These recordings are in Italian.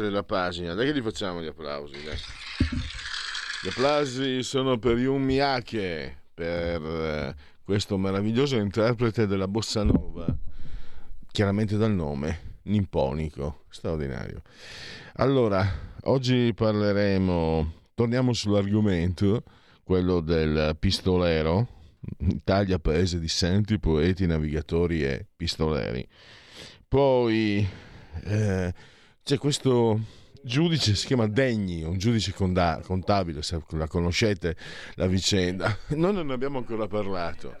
Oltre la pagina. Dai che li facciamo gli applausi, dai. Gli applausi sono per Yun Miyake, per eh, questo meraviglioso interprete della bossa nova, chiaramente dal nome, nipponico, straordinario. Allora, oggi parleremo, torniamo sull'argomento, quello del pistolero, Italia paese di santi, poeti, navigatori e pistoleri poi eh, c'è questo giudice, si chiama Degni, un giudice contabile, se la conoscete la vicenda. Noi non ne abbiamo ancora parlato,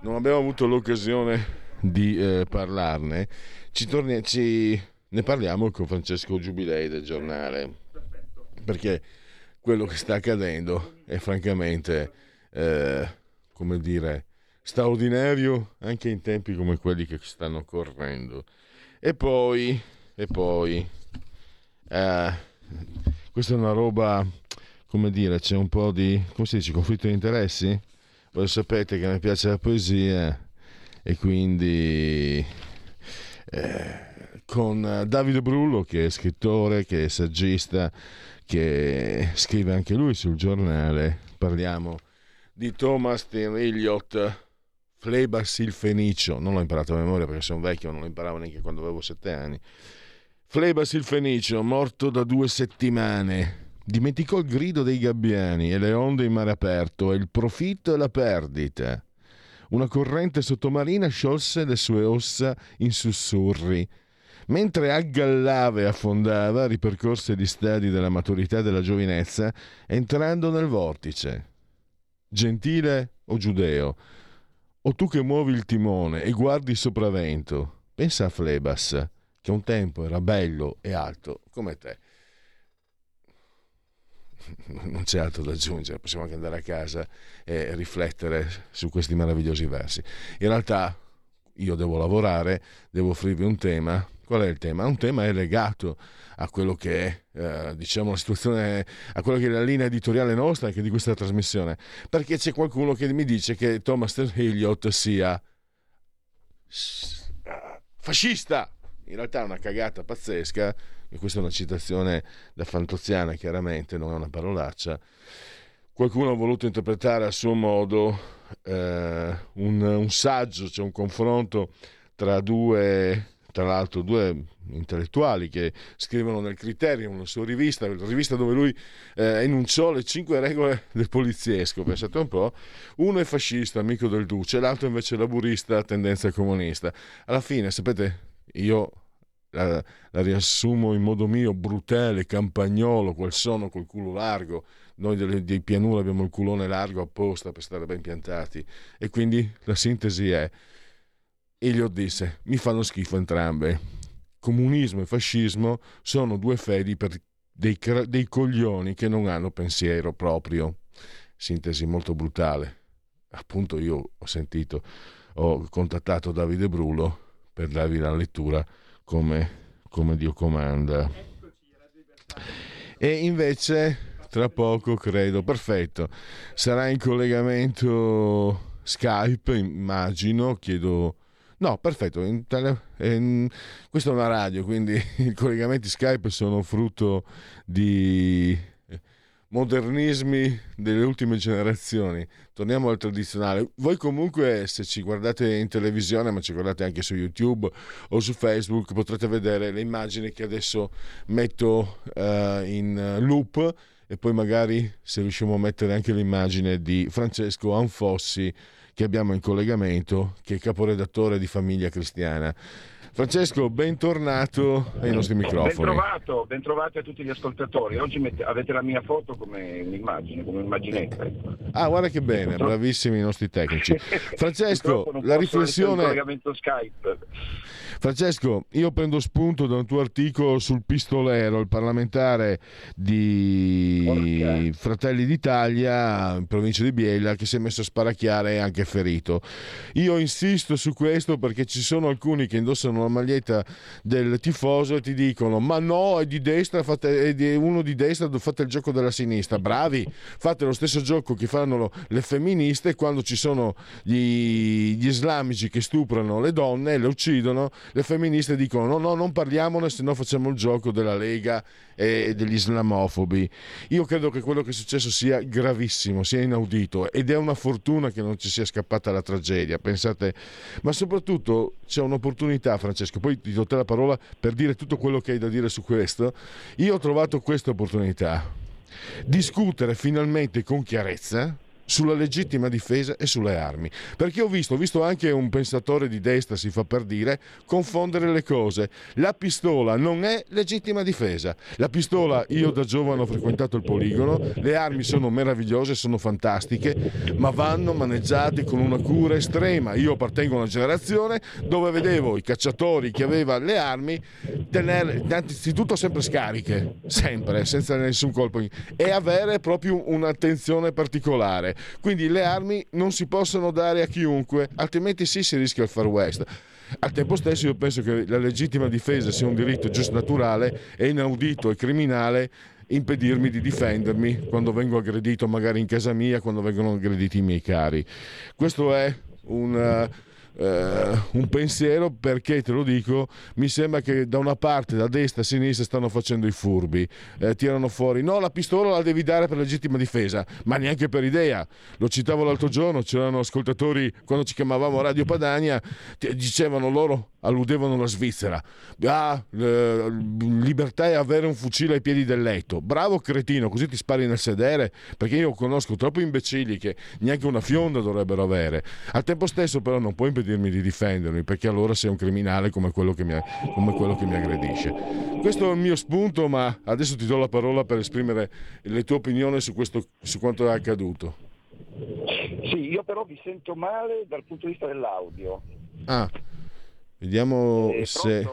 non abbiamo avuto l'occasione di eh, parlarne. Ci, torni- ci ne parliamo con Francesco Giubilei del giornale, perché quello che sta accadendo è francamente, eh, come dire, straordinario anche in tempi come quelli che stanno correndo. E poi, e poi, eh, questa è una roba, come dire, c'è un po' di, come si dice, conflitto di interessi? Voi sapete che mi piace la poesia e quindi eh, con Davide Brullo che è scrittore, che è saggista, che scrive anche lui sul giornale, parliamo di Thomas Eliot Flebas il Fenicio, non l'ho imparato a memoria perché sono vecchio, non lo imparavo neanche quando avevo sette anni. Flebas il Fenicio, morto da due settimane, dimenticò il grido dei gabbiani e le onde in mare aperto e il profitto e la perdita. Una corrente sottomarina sciolse le sue ossa in sussurri. Mentre aggallava e affondava, ripercorse gli stadi della maturità e della giovinezza, entrando nel vortice. Gentile o giudeo, o tu che muovi il timone e guardi il sopravvento, pensa a Flebas, che un tempo era bello e alto come te. Non c'è altro da aggiungere, possiamo anche andare a casa e riflettere su questi meravigliosi versi. In realtà io devo lavorare, devo offrirvi un tema. Qual è il tema? Un tema è legato a quello che è, eh, diciamo, la situazione, a quello che è la linea editoriale nostra anche di questa trasmissione. Perché c'è qualcuno che mi dice che Thomas Eliot sia fascista. In realtà è una cagata pazzesca, e questa è una citazione da Fantoziana, chiaramente, non è una parolaccia. Qualcuno ha voluto interpretare a suo modo eh, un, un saggio, cioè un confronto tra due tra l'altro due intellettuali che scrivono nel Criterion, la sua rivista, la rivista dove lui eh, enunciò le cinque regole del poliziesco, pensate un po', uno è fascista, amico del duce, l'altro invece è laburista, tendenza comunista. Alla fine, sapete, io la, la riassumo in modo mio, brutale, campagnolo, quel sono col culo largo, noi dei, dei pianura abbiamo il culone largo apposta per stare ben piantati e quindi la sintesi è Eliot disse: Mi fanno schifo entrambe. Comunismo e fascismo sono due fedi per dei, dei coglioni che non hanno pensiero proprio. Sintesi molto brutale. Appunto, io ho sentito, ho contattato Davide Brulo per darvi la lettura come, come Dio comanda. E invece, tra poco, credo, perfetto, sarà in collegamento Skype, immagino, chiedo No, perfetto. Tele... in... Questa è una radio, quindi i collegamenti Skype sono frutto di modernismi delle ultime generazioni. Torniamo al tradizionale. Voi comunque se ci guardate in televisione, ma ci guardate anche su YouTube o su Facebook, potrete vedere le immagini che adesso metto uh, in loop e poi magari se riusciamo a mettere anche l'immagine di Francesco Anfossi che abbiamo in collegamento, che è caporedattore di Famiglia Cristiana. Francesco, bentornato ai nostri microfoni. Bentrovato, bentrovati a tutti gli ascoltatori. Oggi mette, avete la mia foto come un'immagine, come un'immaginetta. Ah, guarda che bene, bravissimi i nostri tecnici. Francesco, la riflessione... Skype. Francesco, io prendo spunto da un tuo articolo sul pistolero, il parlamentare di Porca. Fratelli d'Italia, in provincia di Biella, che si è messo a sparacchiare e anche ferito. Io insisto su questo perché ci sono alcuni che indossano la maglietta del tifoso e ti dicono ma no, è di destra, fate, è di uno di destra, fate il gioco della sinistra. Bravi, fate lo stesso gioco che fanno le femministe quando ci sono gli, gli islamici che stuprano le donne, le uccidono le femministe dicono no, no, non parliamone, se no facciamo il gioco della Lega e degli islamofobi. Io credo che quello che è successo sia gravissimo, sia inaudito ed è una fortuna che non ci sia scappata la tragedia, pensate, ma soprattutto c'è un'opportunità Francesco, poi ti do te la parola per dire tutto quello che hai da dire su questo. Io ho trovato questa opportunità, discutere finalmente con chiarezza sulla legittima difesa e sulle armi. Perché ho visto, ho visto anche un pensatore di destra, si fa per dire, confondere le cose. La pistola non è legittima difesa. La pistola, io da giovane ho frequentato il poligono, le armi sono meravigliose, sono fantastiche, ma vanno maneggiate con una cura estrema. Io appartengo a una generazione dove vedevo i cacciatori che avevano le armi tenere innanzitutto sempre scariche, sempre, senza nessun colpo, e avere proprio un'attenzione particolare. Quindi le armi non si possono dare a chiunque, altrimenti sì si rischia il far west. Al tempo stesso io penso che la legittima difesa sia un diritto giusto naturale e inaudito e criminale impedirmi di difendermi quando vengo aggredito magari in casa mia, quando vengono aggrediti i miei cari. Questo è un eh, un pensiero perché te lo dico mi sembra che da una parte da destra a sinistra stanno facendo i furbi. Eh, tirano fuori. No la pistola la devi dare per legittima difesa ma neanche per idea. Lo citavo l'altro giorno c'erano ascoltatori quando ci chiamavamo Radio Padania dicevano loro alludevano alla Svizzera. Ah, eh, libertà è avere un fucile ai piedi del letto. Bravo cretino, così ti spari nel sedere, perché io conosco troppi imbecilli che neanche una fionda dovrebbero avere. Al tempo stesso però non puoi impedirmi di difendermi, perché allora sei un criminale come quello che mi, come quello che mi aggredisce. Questo è il mio spunto, ma adesso ti do la parola per esprimere le tue opinioni su, questo, su quanto è accaduto. Sì, io però vi sento male dal punto di vista dell'audio. Ah. Vediamo eh, se...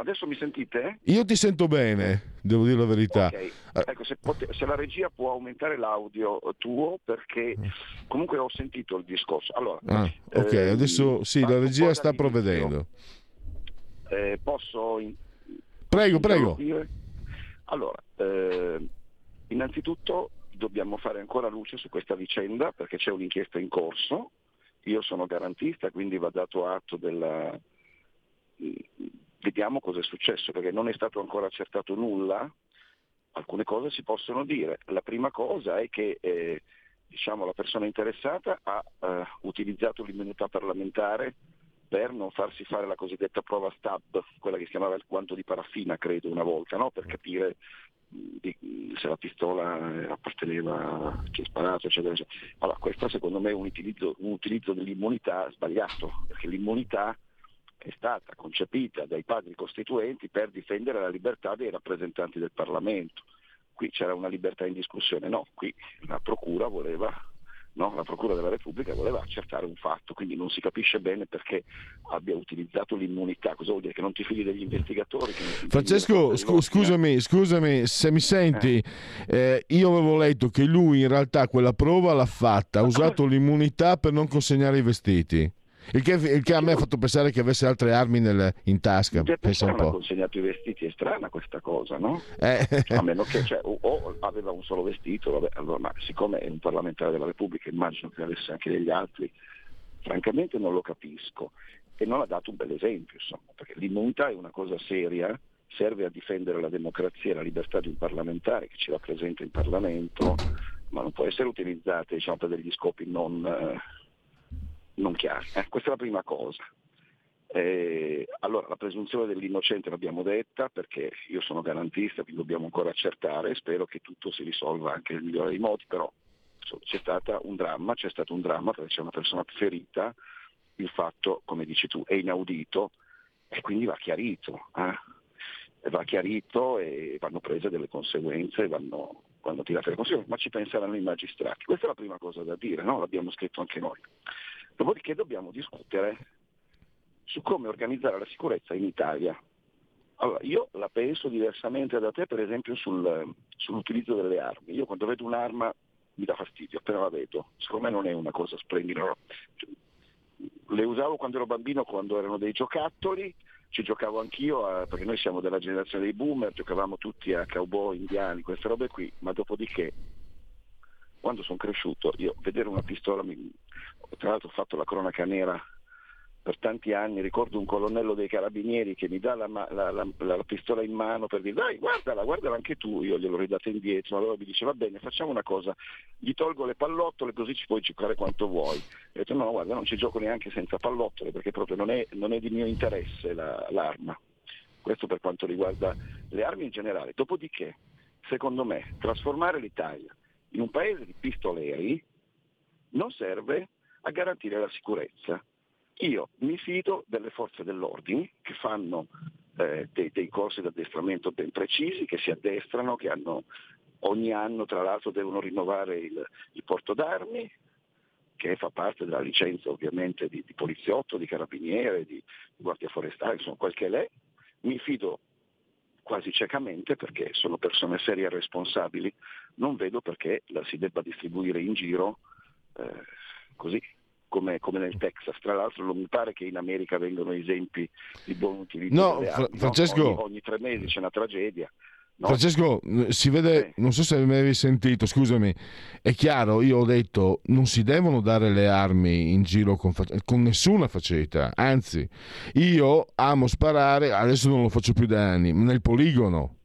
Adesso mi sentite? Io ti sento bene, devo dire la verità. Okay. Eh. Ecco, se, pote- se, la regia può aumentare l'audio tuo, perché comunque ho sentito il discorso. Allora, ah, ok, ehm, adesso sì, la regia sta provvedendo. Eh, posso... In- prego, prego. Allora, eh, innanzitutto dobbiamo fare ancora luce su questa vicenda perché c'è un'inchiesta in corso. Io sono garantista, quindi va dato atto della vediamo cosa è successo, perché non è stato ancora accertato nulla, alcune cose si possono dire. La prima cosa è che eh, diciamo, la persona interessata ha eh, utilizzato l'immunità parlamentare per non farsi fare la cosiddetta prova stab, quella che si chiamava il quanto di paraffina, credo, una volta, no? per capire di, se la pistola apparteneva a chi ha sparato, eccetera, eccetera. Allora, questo secondo me è un utilizzo, un utilizzo dell'immunità sbagliato, perché l'immunità è stata concepita dai padri costituenti per difendere la libertà dei rappresentanti del Parlamento. Qui c'era una libertà in discussione, no, qui la Procura voleva No? la Procura della Repubblica voleva accertare un fatto, quindi non si capisce bene perché abbia utilizzato l'immunità. Cosa vuol dire? Che non ti fidi degli investigatori? Francesco, scu- scusami, scusami, se mi senti, eh. Eh, io avevo letto che lui in realtà quella prova l'ha fatta, ha usato l'immunità per non consegnare i vestiti. Il che, il che, a me ha fatto pensare che avesse altre armi nel, in tasca. Pensa un po'. ha consegnato i vestiti, è strana questa cosa, no? Eh. A meno che cioè, o, o, aveva un solo vestito, vabbè, allora, ma siccome è un parlamentare della Repubblica, immagino che avesse anche degli altri, francamente non lo capisco. E non ha dato un bel esempio, insomma, perché l'immunità è una cosa seria, serve a difendere la democrazia e la libertà di un parlamentare che ci rappresenta in Parlamento, ma non può essere utilizzata diciamo, per degli scopi non... Eh, non chiari. Eh, questa è la prima cosa. Eh, allora, la presunzione dell'innocente l'abbiamo detta perché io sono garantista, quindi dobbiamo ancora accertare, spero che tutto si risolva anche nel migliore dei modi, però c'è stato un dramma, c'è stato un dramma perché c'è una persona ferita, il fatto, come dici tu, è inaudito e quindi va chiarito. Eh? Va chiarito e vanno prese delle conseguenze, vanno, vanno tirate le conseguenze, ma ci penseranno i magistrati. Questa è la prima cosa da dire, no? l'abbiamo scritto anche noi. Dopodiché dobbiamo discutere su come organizzare la sicurezza in Italia. Allora, io la penso diversamente da te, per esempio, sul, sull'utilizzo delle armi. Io quando vedo un'arma mi dà fastidio, appena la vedo. Secondo me non è una cosa splendida. Le usavo quando ero bambino, quando erano dei giocattoli, ci giocavo anch'io, a, perché noi siamo della generazione dei boomer, giocavamo tutti a cowboy, indiani, queste robe qui, ma dopodiché, quando sono cresciuto, io vedere una pistola, mi, tra l'altro ho fatto la cronaca nera per tanti anni, ricordo un colonnello dei carabinieri che mi dà la, la, la, la, pistola in mano per dire dai guardala, guardala anche tu, io gliel'ho ridata indietro, allora mi dice va bene facciamo una cosa, gli tolgo le pallottole così ci puoi giocare quanto vuoi. E ho detto no guarda non ci gioco neanche senza pallottole perché proprio non è, non è di mio interesse l'arma. Questo per quanto riguarda le armi in generale. Dopodiché, secondo me, trasformare l'Italia in un paese di pistoleri non serve a garantire la sicurezza io mi fido delle forze dell'ordine che fanno eh, dei, dei, corsi di addestramento ben precisi, che si addestrano, che hanno, ogni anno tra l'altro devono rinnovare il, il porto d'armi, che fa parte della licenza ovviamente di, di poliziotto, di carabiniere, di, di guardia forestale, insomma quel che l'è. Mi fido quasi ciecamente perché sono persone serie e responsabili, non vedo perché la si debba distribuire in giro eh, così come, come, nel Texas. Tra l'altro non mi pare che in America vengano esempi di buon utilizzo no, armi. Francesco... No? Ogni, ogni, tre mesi c'è una tragedia. No? Francesco, si vede, non so se mi avevi sentito, scusami, è chiaro, io ho detto non si devono dare le armi in giro con, con nessuna faceta, anzi, io amo sparare, adesso non lo faccio più da anni, nel poligono,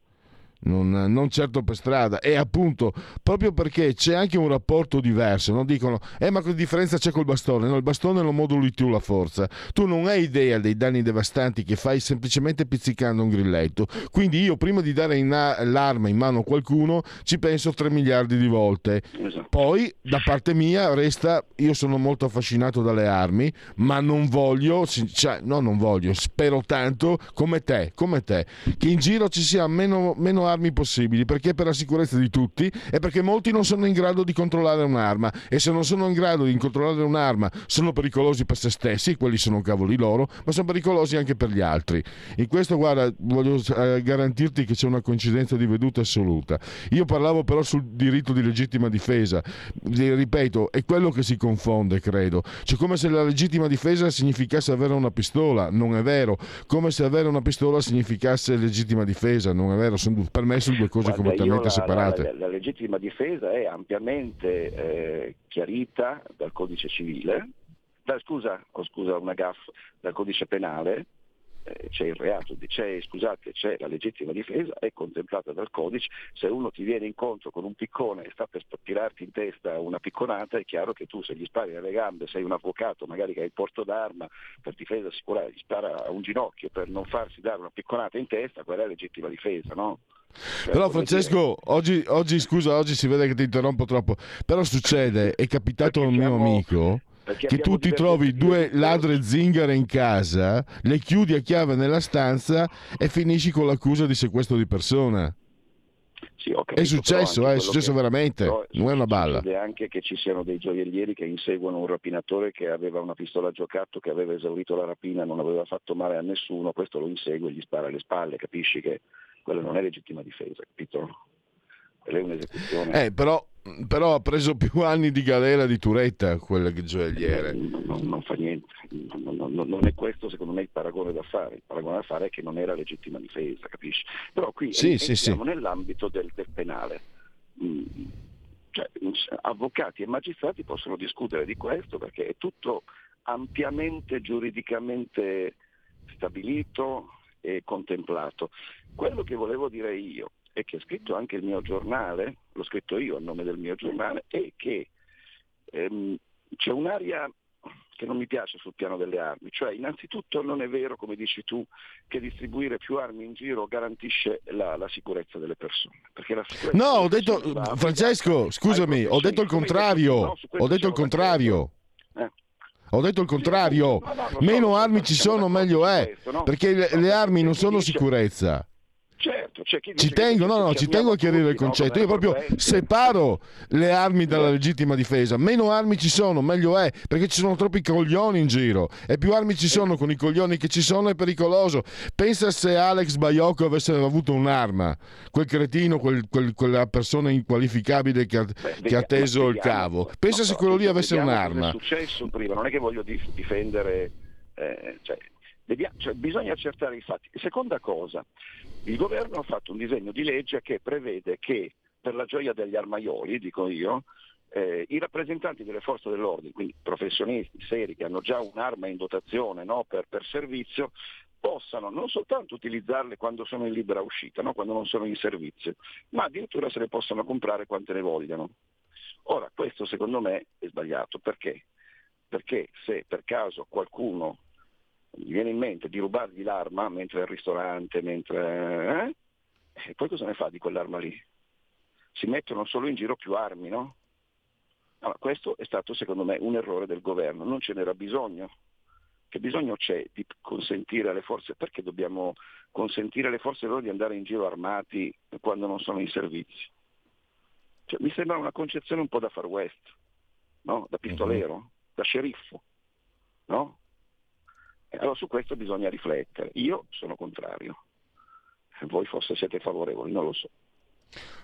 non, non, certo per strada. E appunto proprio perché c'è anche un rapporto diverso non dicono eh ma che differenza c'è col bastone? No il bastone lo moduli tu la forza. Tu non hai idea dei danni devastanti che fai semplicemente pizzicando un grilletto. Quindi io prima di dare in a- l'arma in mano a qualcuno ci penso 3 miliardi di volte. Esatto. poi da parte mia resta io sono molto affascinato dalle armi ma non voglio cioè, no non voglio spero tanto come te come te che in giro ci sia meno, meno armi armi possibili perché per la sicurezza di tutti e perché molti non sono in grado di controllare un'arma e se non sono in grado di controllare un'arma sono pericolosi per se stessi, quelli sono cavoli loro, ma sono pericolosi anche per gli altri. In questo guarda, voglio eh, garantirti che c'è una coincidenza di veduta assoluta. Io parlavo però sul diritto di legittima difesa, ripeto, è quello che si confonde, credo. Cioè come se la legittima difesa significasse avere una pistola, non è vero. Come se avere una pistola significasse legittima difesa, non è vero. Sono per me sono due cose Guarda, completamente la, separate. La, la, la, legittima difesa è ampiamente eh, chiarita dal codice civile, da, scusa, oh, scusa, una gaff, dal codice penale, eh, c'è il reato, c'è, scusate, c'è la legittima difesa, è contemplata dal codice, se uno ti viene incontro con un piccone e sta per tirarti in testa una picconata, è chiaro che tu se gli spari alle gambe, sei un avvocato, magari che hai il porto d'arma per difesa sicurare, gli spara a un ginocchio per non farsi dare una picconata in testa, quella è legittima difesa, no? Però Francesco, oggi, oggi, scusa, oggi si vede che ti interrompo troppo, però succede, è capitato a un mio amico che tu ti trovi due ladre zingare in casa, le chiudi a chiave nella stanza e finisci con l'accusa di sequestro di persona. Sì, capito, è successo, eh, è successo che, veramente, non è una balla. Succede anche che ci siano dei gioiellieri che inseguono un rapinatore che aveva una pistola a giocattolo, che aveva esaurito la rapina, non aveva fatto male a nessuno, questo lo insegue e gli spara alle spalle, capisci che quella non è legittima difesa, capito? Quella è un'esecuzione. Eh, però, però, ha preso più anni di galera di Turetta quel gioielliere. Non, non, non fa niente, non, non, è questo secondo me il paragone da fare, il paragone da fare è che non era legittima difesa, capisci? Però qui sì, sì, siamo sì. nell'ambito del, del penale. Mm, cioè, avvocati e magistrati possono discutere di questo perché è tutto ampiamente giuridicamente stabilito e contemplato. Quello che volevo dire io, e che ha scritto anche il mio giornale, l'ho scritto io a nome del mio giornale, è che ehm, c'è un'area che non mi piace sul piano delle armi. Cioè, innanzitutto non è vero, come dici tu, che distribuire più armi in giro garantisce la, la sicurezza delle persone. no, ho detto, Francesco, scusami, ho detto il contrario. Ho detto il contrario. Eh. Ho detto il contrario, no, no, meno armi ci sono meglio è, perché le armi non sono sicurezza. Certo, c'è chi ci tengo, no, no, ci tengo a chiarire il concetto. Io proprio separo le armi dalla legittima difesa. Meno armi ci sono, meglio è, perché ci sono troppi coglioni in giro. E più armi ci sono con i coglioni che ci sono è pericoloso. Pensa se Alex Baiocco avesse avuto un'arma, quel cretino, quel, quel, quella persona inqualificabile che ha, Beh, che ha teso il cavo. Pensa se quello lì avesse un'arma. È successo prima, non è che voglio difendere. Eh, cioè, cioè, bisogna accertare i fatti. Seconda cosa, il governo ha fatto un disegno di legge che prevede che per la gioia degli armaioli, dico io, eh, i rappresentanti delle forze dell'ordine, quindi professionisti seri che hanno già un'arma in dotazione no, per, per, servizio, possano non soltanto utilizzarle quando sono in libera uscita, no, quando non sono in servizio, ma addirittura se le possano comprare quante ne vogliano. Ora, questo secondo me è sbagliato, perché? Perché se per caso qualcuno gli viene in mente di rubargli l'arma mentre è al ristorante, mentre... Eh? E poi cosa ne fa di quell'arma lì? Si mettono solo in giro più armi, no? Allora, questo è stato secondo me un errore del governo, non ce n'era bisogno. Che bisogno c'è di consentire alle forze, perché dobbiamo consentire alle forze loro di andare in giro armati quando non sono in servizio? Cioè, mi sembra una concezione un po' da far west, no? da pistolero, uh-huh. da sceriffo. No? Allora su questo bisogna riflettere. Io sono contrario. Voi forse siete favorevoli, non lo so.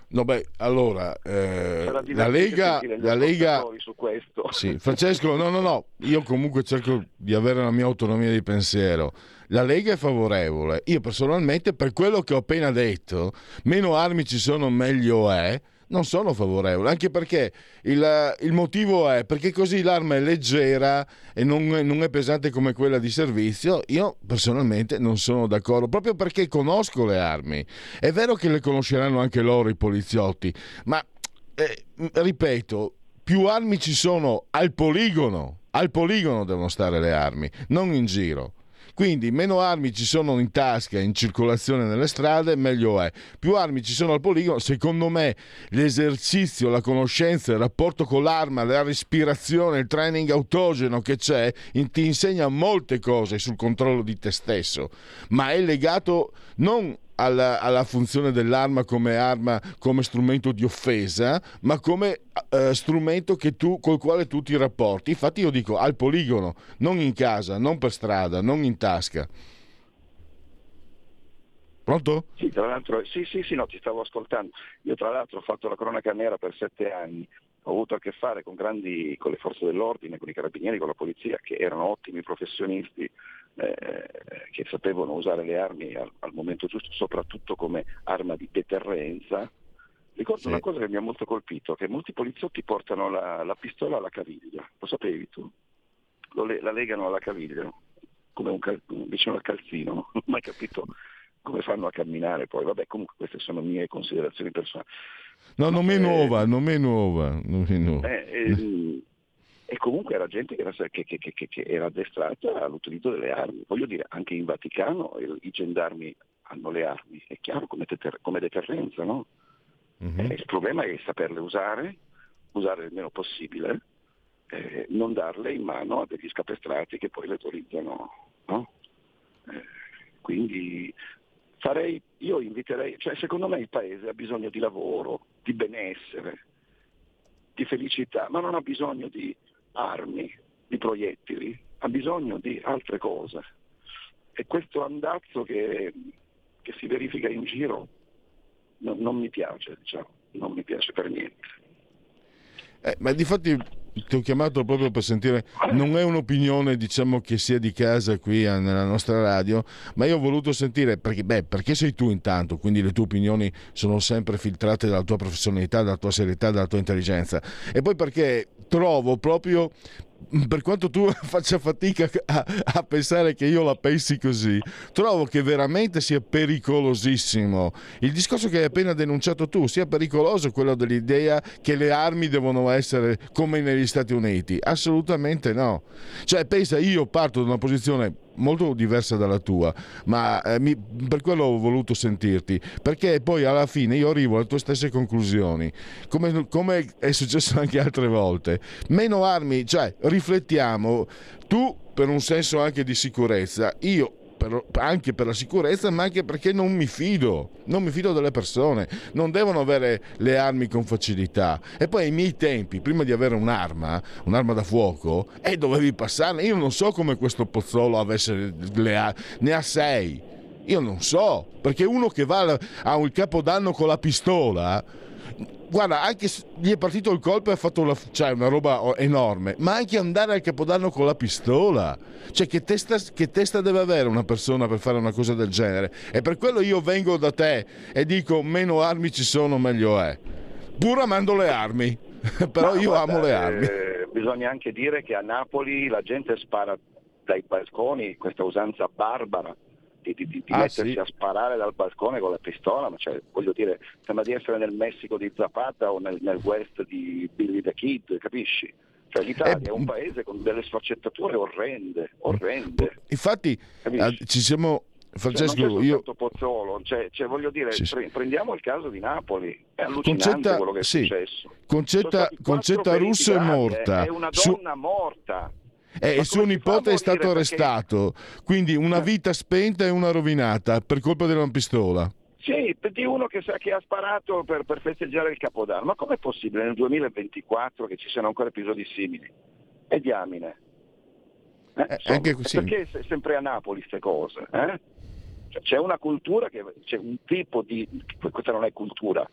No, beh, allora, eh, la Lega... La Lega su questo. Sì, Francesco, no, no, no, io comunque cerco di avere la mia autonomia di pensiero. La Lega è favorevole. Io personalmente, per quello che ho appena detto, meno armi ci sono, meglio è non sono favorevole, anche perché il, il, motivo è perché così l'arma è leggera e non, non, è pesante come quella di servizio. Io personalmente non sono d'accordo, proprio perché conosco le armi. È vero che le conosceranno anche loro i poliziotti, ma eh, ripeto, più armi ci sono al poligono, al poligono devono stare le armi, non in giro. Quindi meno armi ci sono in tasca, in circolazione nelle strade, meglio è. Più armi ci sono al poligono, secondo me l'esercizio, la conoscenza, il rapporto con l'arma, la respirazione, il training autogeno che c'è, ti insegna molte cose sul controllo di te stesso, ma è legato non alla, alla, funzione dell'arma come arma, come strumento di offesa, ma come eh, strumento tu, col quale tu ti rapporti. Infatti io dico al poligono, non in casa, non per strada, non in tasca. Pronto? Sì, tra l'altro, sì, sì, sì, no, ti stavo ascoltando. Io tra l'altro ho fatto la cronaca nera per sette anni, ho avuto a che fare con, grandi, con le forze dell'ordine, con i carabinieri, con la polizia, che erano ottimi professionisti, eh, che sapevano usare le armi al, al, momento giusto, soprattutto come arma di deterrenza. Ricordo sì. una cosa che mi ha molto colpito, che molti poliziotti portano la, la pistola alla caviglia, lo sapevi tu? Lo, la legano alla caviglia, come un cal, vicino al calzino, non ho mai capito come fanno a camminare poi, vabbè comunque queste sono mie considerazioni personali. No, non mi è nuova, non mi è nuova. Non mi è nuova. Eh, eh, e comunque era gente che era, che, che, che, che era addestrata all'utilizzo delle armi. Voglio dire, anche in Vaticano i gendarmi hanno le armi, è chiaro come, deter- come deterrenza, no? Mm-hmm. Eh, il problema è saperle usare, usare il meno possibile, eh, non darle in mano a degli scapestrati che poi le autorizzano. No? Eh, quindi farei, io inviterei, cioè secondo me il paese ha bisogno di lavoro, di benessere, di felicità, ma non ha bisogno di armi, di proiettili, ha bisogno di altre cose. E questo andazzo che, che si verifica in giro no, non mi piace, diciamo, non mi piace per niente. Eh, ma di fatti ti ho chiamato proprio per sentire, non è un'opinione diciamo che sia di casa qui nella nostra radio, ma io ho voluto sentire, perché, beh, perché sei tu intanto, quindi le tue opinioni sono sempre filtrate dalla tua professionalità, dalla tua serietà, dalla tua intelligenza, e poi perché trovo proprio per quanto tu faccia fatica a, a, pensare che io la pensi così, trovo che veramente sia pericolosissimo. Il discorso che hai appena denunciato tu sia pericoloso quello dell'idea che le armi devono essere come negli Stati Uniti. Assolutamente no. Cioè, pensa, io parto da una posizione molto diversa dalla tua, ma eh, mi, per quello ho voluto sentirti, perché poi alla fine io arrivo alle tue stesse conclusioni, come, come è successo anche altre volte. Meno armi, cioè riflettiamo, tu per un senso anche di sicurezza, io per, anche per la sicurezza, ma anche perché non mi fido, non mi fido delle persone, non devono avere le armi con facilità. E poi ai miei tempi, prima di avere un'arma, un'arma da fuoco, e dovevi passarne. Io non so come questo Pozzolo avesse le armi, ne ha sei. Io non so, perché uno che va a un capodanno con la pistola guarda, anche se gli è partito il colpo e ha fatto una, cioè, una roba enorme, ma anche andare al capodanno con la pistola. Cioè, che testa, che testa, deve avere una persona per fare una cosa del genere? E per quello io vengo da te e dico: meno armi ci sono, meglio è. Pur amando le armi, però no, io guarda, amo le armi. Eh, bisogna anche dire che a Napoli la gente spara dai balconi, questa usanza barbara di, di, di ah, mettersi sì. a sparare dal balcone con la pistola, ma cioè, voglio dire, sembra di essere nel Messico di Zapata o nel, nel West di Billy the Kid, capisci? Cioè, l'Italia eh, è un paese con delle sfaccettature orrende, orrende. Infatti eh, ci siamo... Francesco, cioè, io... Pozzolo, cioè, cioè, voglio dire, sì, sì. prendiamo il caso di Napoli, è allucinante Concetta, quello che è sì. successo. Concetta, Concetta Russo è morta. È una donna Su... morta e il suo nipote è stato arrestato. Perché... Quindi una vita spenta e una rovinata per colpa della pistola. Sì, di uno che, che ha sparato per, per, festeggiare il Capodanno. Ma com'è possibile nel 2024 che ci siano ancora episodi simili? E diamine. Eh, eh, insomma, anche, sì. Perché è sempre a Napoli queste cose? Eh? Cioè, c'è una cultura, che, c'è un tipo di... questa non è cultura,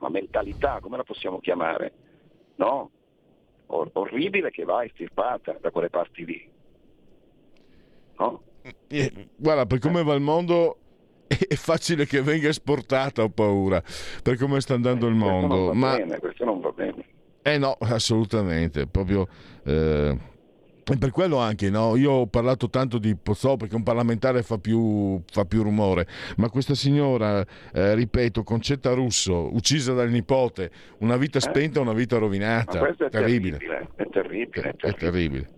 ma mentalità, come la possiamo chiamare? No? Or- orribile che va estirpata da quelle parti lì. No? Eh, guarda, per come va il mondo è facile che venga esportata, ho paura, per come sta andando eh, il mondo. Ma... Bene, questo non va bene. Eh no, assolutamente, proprio... Eh e per quello anche, no? io ho parlato tanto di Pozzò perché un parlamentare fa più, fa più rumore, ma questa signora, eh, ripeto, Concetta Russo, uccisa dal nipote, una vita eh? spenta, una vita rovinata, è terribile. terribile. È terribile. È terribile. È terribile.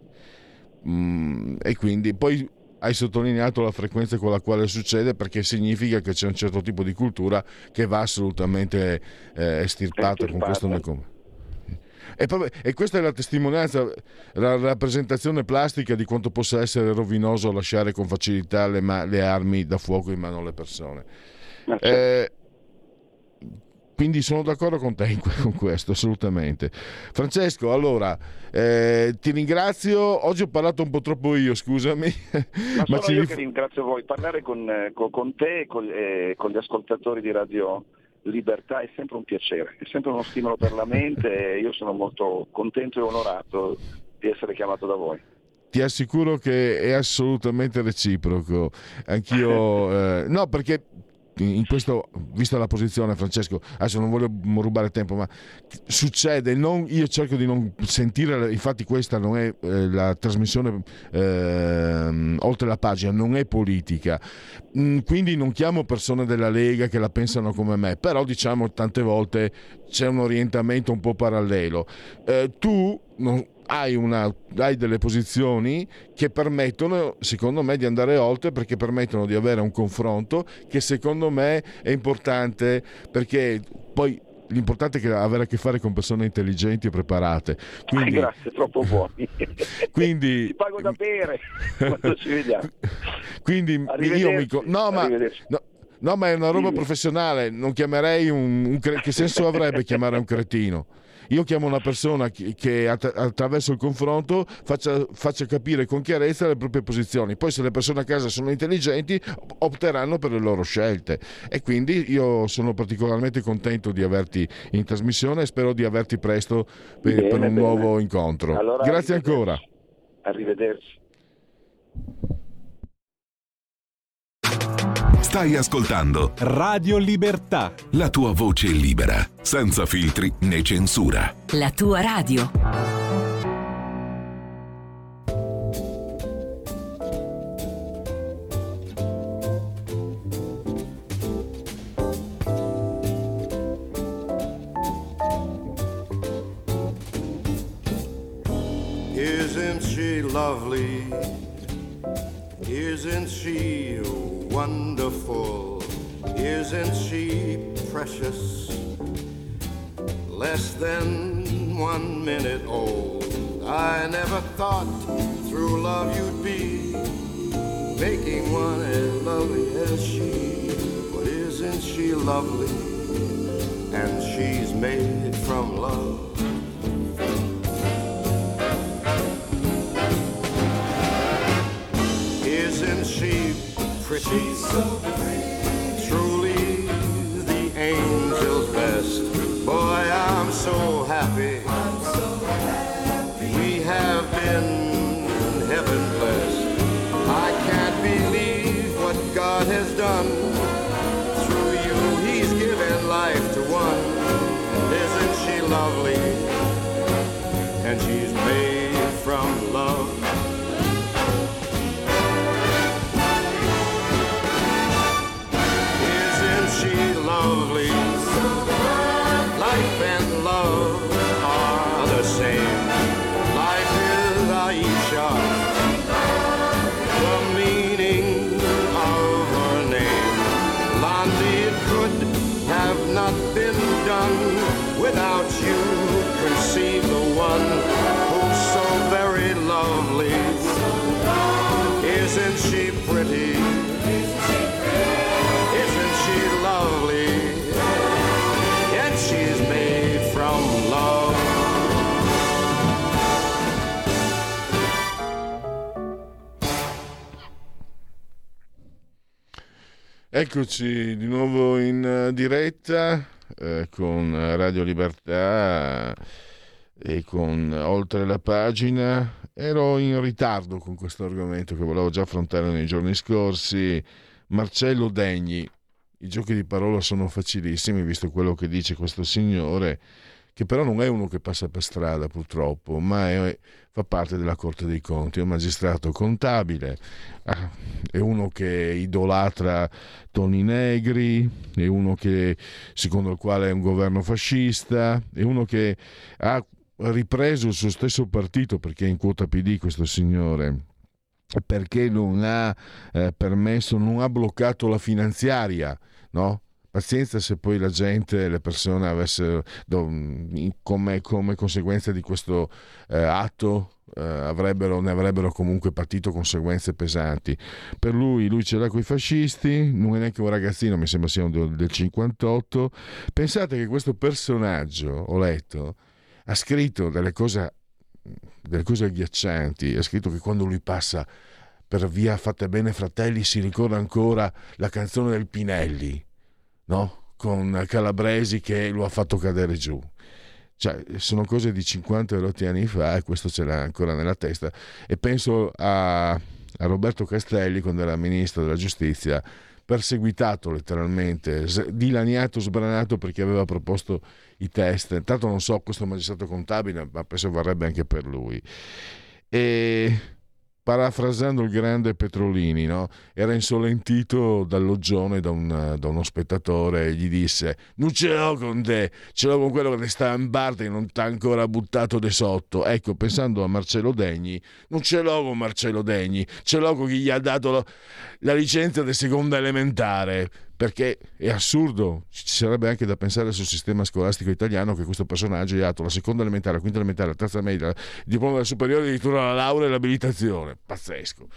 Mm, e quindi poi hai sottolineato la frequenza con la quale succede perché significa che c'è un certo tipo di cultura che va assolutamente eh, estirpata, con questo. E, e, questa è la testimonianza, la rappresentazione plastica di quanto possa essere rovinoso lasciare con facilità le, ma- le armi da fuoco in mano alle persone. Certo. Eh, quindi sono d'accordo con te con questo, assolutamente. Francesco, allora, eh, ti ringrazio. Oggi ho parlato un po' troppo io, scusami. Ma, Ma sono io che ringrazio voi. Parlare con, eh, con, con te e con, eh, con, gli ascoltatori di Radio libertà è sempre un piacere, è sempre uno stimolo per la mente e io sono molto contento e onorato di essere chiamato da voi ti assicuro che è assolutamente reciproco. Anch'io, eh, no, perché in questo, vista la posizione, Francesco, adesso non voglio rubare tempo, ma succede, non, io cerco di non sentire, infatti questa non è eh, la trasmissione eh, oltre la pagina, non è politica, mm, quindi non chiamo persone della Lega che la pensano come me, però diciamo tante volte c'è un orientamento un po' parallelo. Eh, tu non, hai, una, hai, delle posizioni che permettono, secondo me, di andare oltre perché permettono di avere un confronto che secondo me è importante perché poi l'importante è avere a che fare con persone intelligenti e preparate. Quindi, ah, grazie, troppo buoni. quindi, Ti pago da bere quando ci vediamo. Quindi io mi... No, ma... No, no, ma è una roba professionale, non chiamerei un, un... Che senso avrebbe chiamare un cretino? Io chiamo una persona che, attraverso il confronto faccia, faccia, capire con chiarezza le proprie posizioni. Poi se le persone a casa sono intelligenti opteranno per le loro scelte. E quindi io sono particolarmente contento di averti in trasmissione e spero di averti presto per, bene, per un bene. nuovo incontro. Allora, Grazie ancora. Arrivederci. Stai ascoltando Radio Libertà. La tua voce libera, senza filtri né censura. La tua radio. Isn't she lovely? Isn't she wonderful? Isn't she precious? Less than one minute old. I never thought through love you'd be making one as lovely as she. But isn't she lovely? And she's made from love. Isn't she She's so pretty. Truly the angel's best. Boy, I'm so happy. I'm so happy. We have been heaven blessed. I can't believe what God has done. Through you, He's given life to one. Isn't she lovely? And she's Eccoci di nuovo in eh, diretta eh, con Radio Libertà e con Oltre la pagina. Ero in ritardo con questo argomento che volevo già affrontare nei giorni scorsi. Marcello Degni. I giochi di parola sono facilissimi, visto quello che dice questo signore, che però non è uno che passa per strada purtroppo, ma è- fa parte della Corte dei Conti, è un magistrato contabile, ah, è uno che idolatra toni negri, è uno che secondo il quale è un governo fascista, è uno che ha ripreso il suo stesso partito perché è in quota PD questo signore perché non ha eh, permesso, non ha bloccato la finanziaria, no? Pazienza se poi la gente, le persone avessero, come, come conseguenza di questo eh, atto, eh, avrebbero, ne avrebbero comunque patito conseguenze pesanti. Per lui, lui ce l'ha con i fascisti, non è neanche un ragazzino, mi sembra sia un del, del 58. Pensate che questo personaggio, ho letto, ha scritto delle cose delle cose agghiaccianti. Ha scritto che quando lui passa per via Fatte Bene Fratelli si ricorda ancora la canzone del Pinelli, no? Con Calabresi che lo ha fatto cadere giù. Cioè, sono cose di 50 o 80 anni fa e questo ce l'ha ancora nella testa. E penso a, a Roberto Castelli, quando era ministro della giustizia, perseguitato letteralmente, dilaniato, sbranato perché aveva proposto i test. Tanto non so questo magistrato contabile, ma penso varrebbe anche per lui. E parafrasando il grande Petrolini, no? era insolentito dall'oggione da, un- da uno spettatore e gli disse non ce l'ho con te, ce l'ho con quello che sta in parte e non ti ha ancora buttato de sotto. Ecco, pensando a Marcello Degni, non ce l'ho con Marcello Degni, ce l'ho con chi gli ha dato la, la licenza di seconda elementare, perché è assurdo, ci sarebbe anche da pensare sul sistema scolastico italiano che questo personaggio gli ha dato la seconda elementare, la quinta elementare, la terza media, il diploma della superiore, addirittura la laurea e l'abilitazione, pazzesco.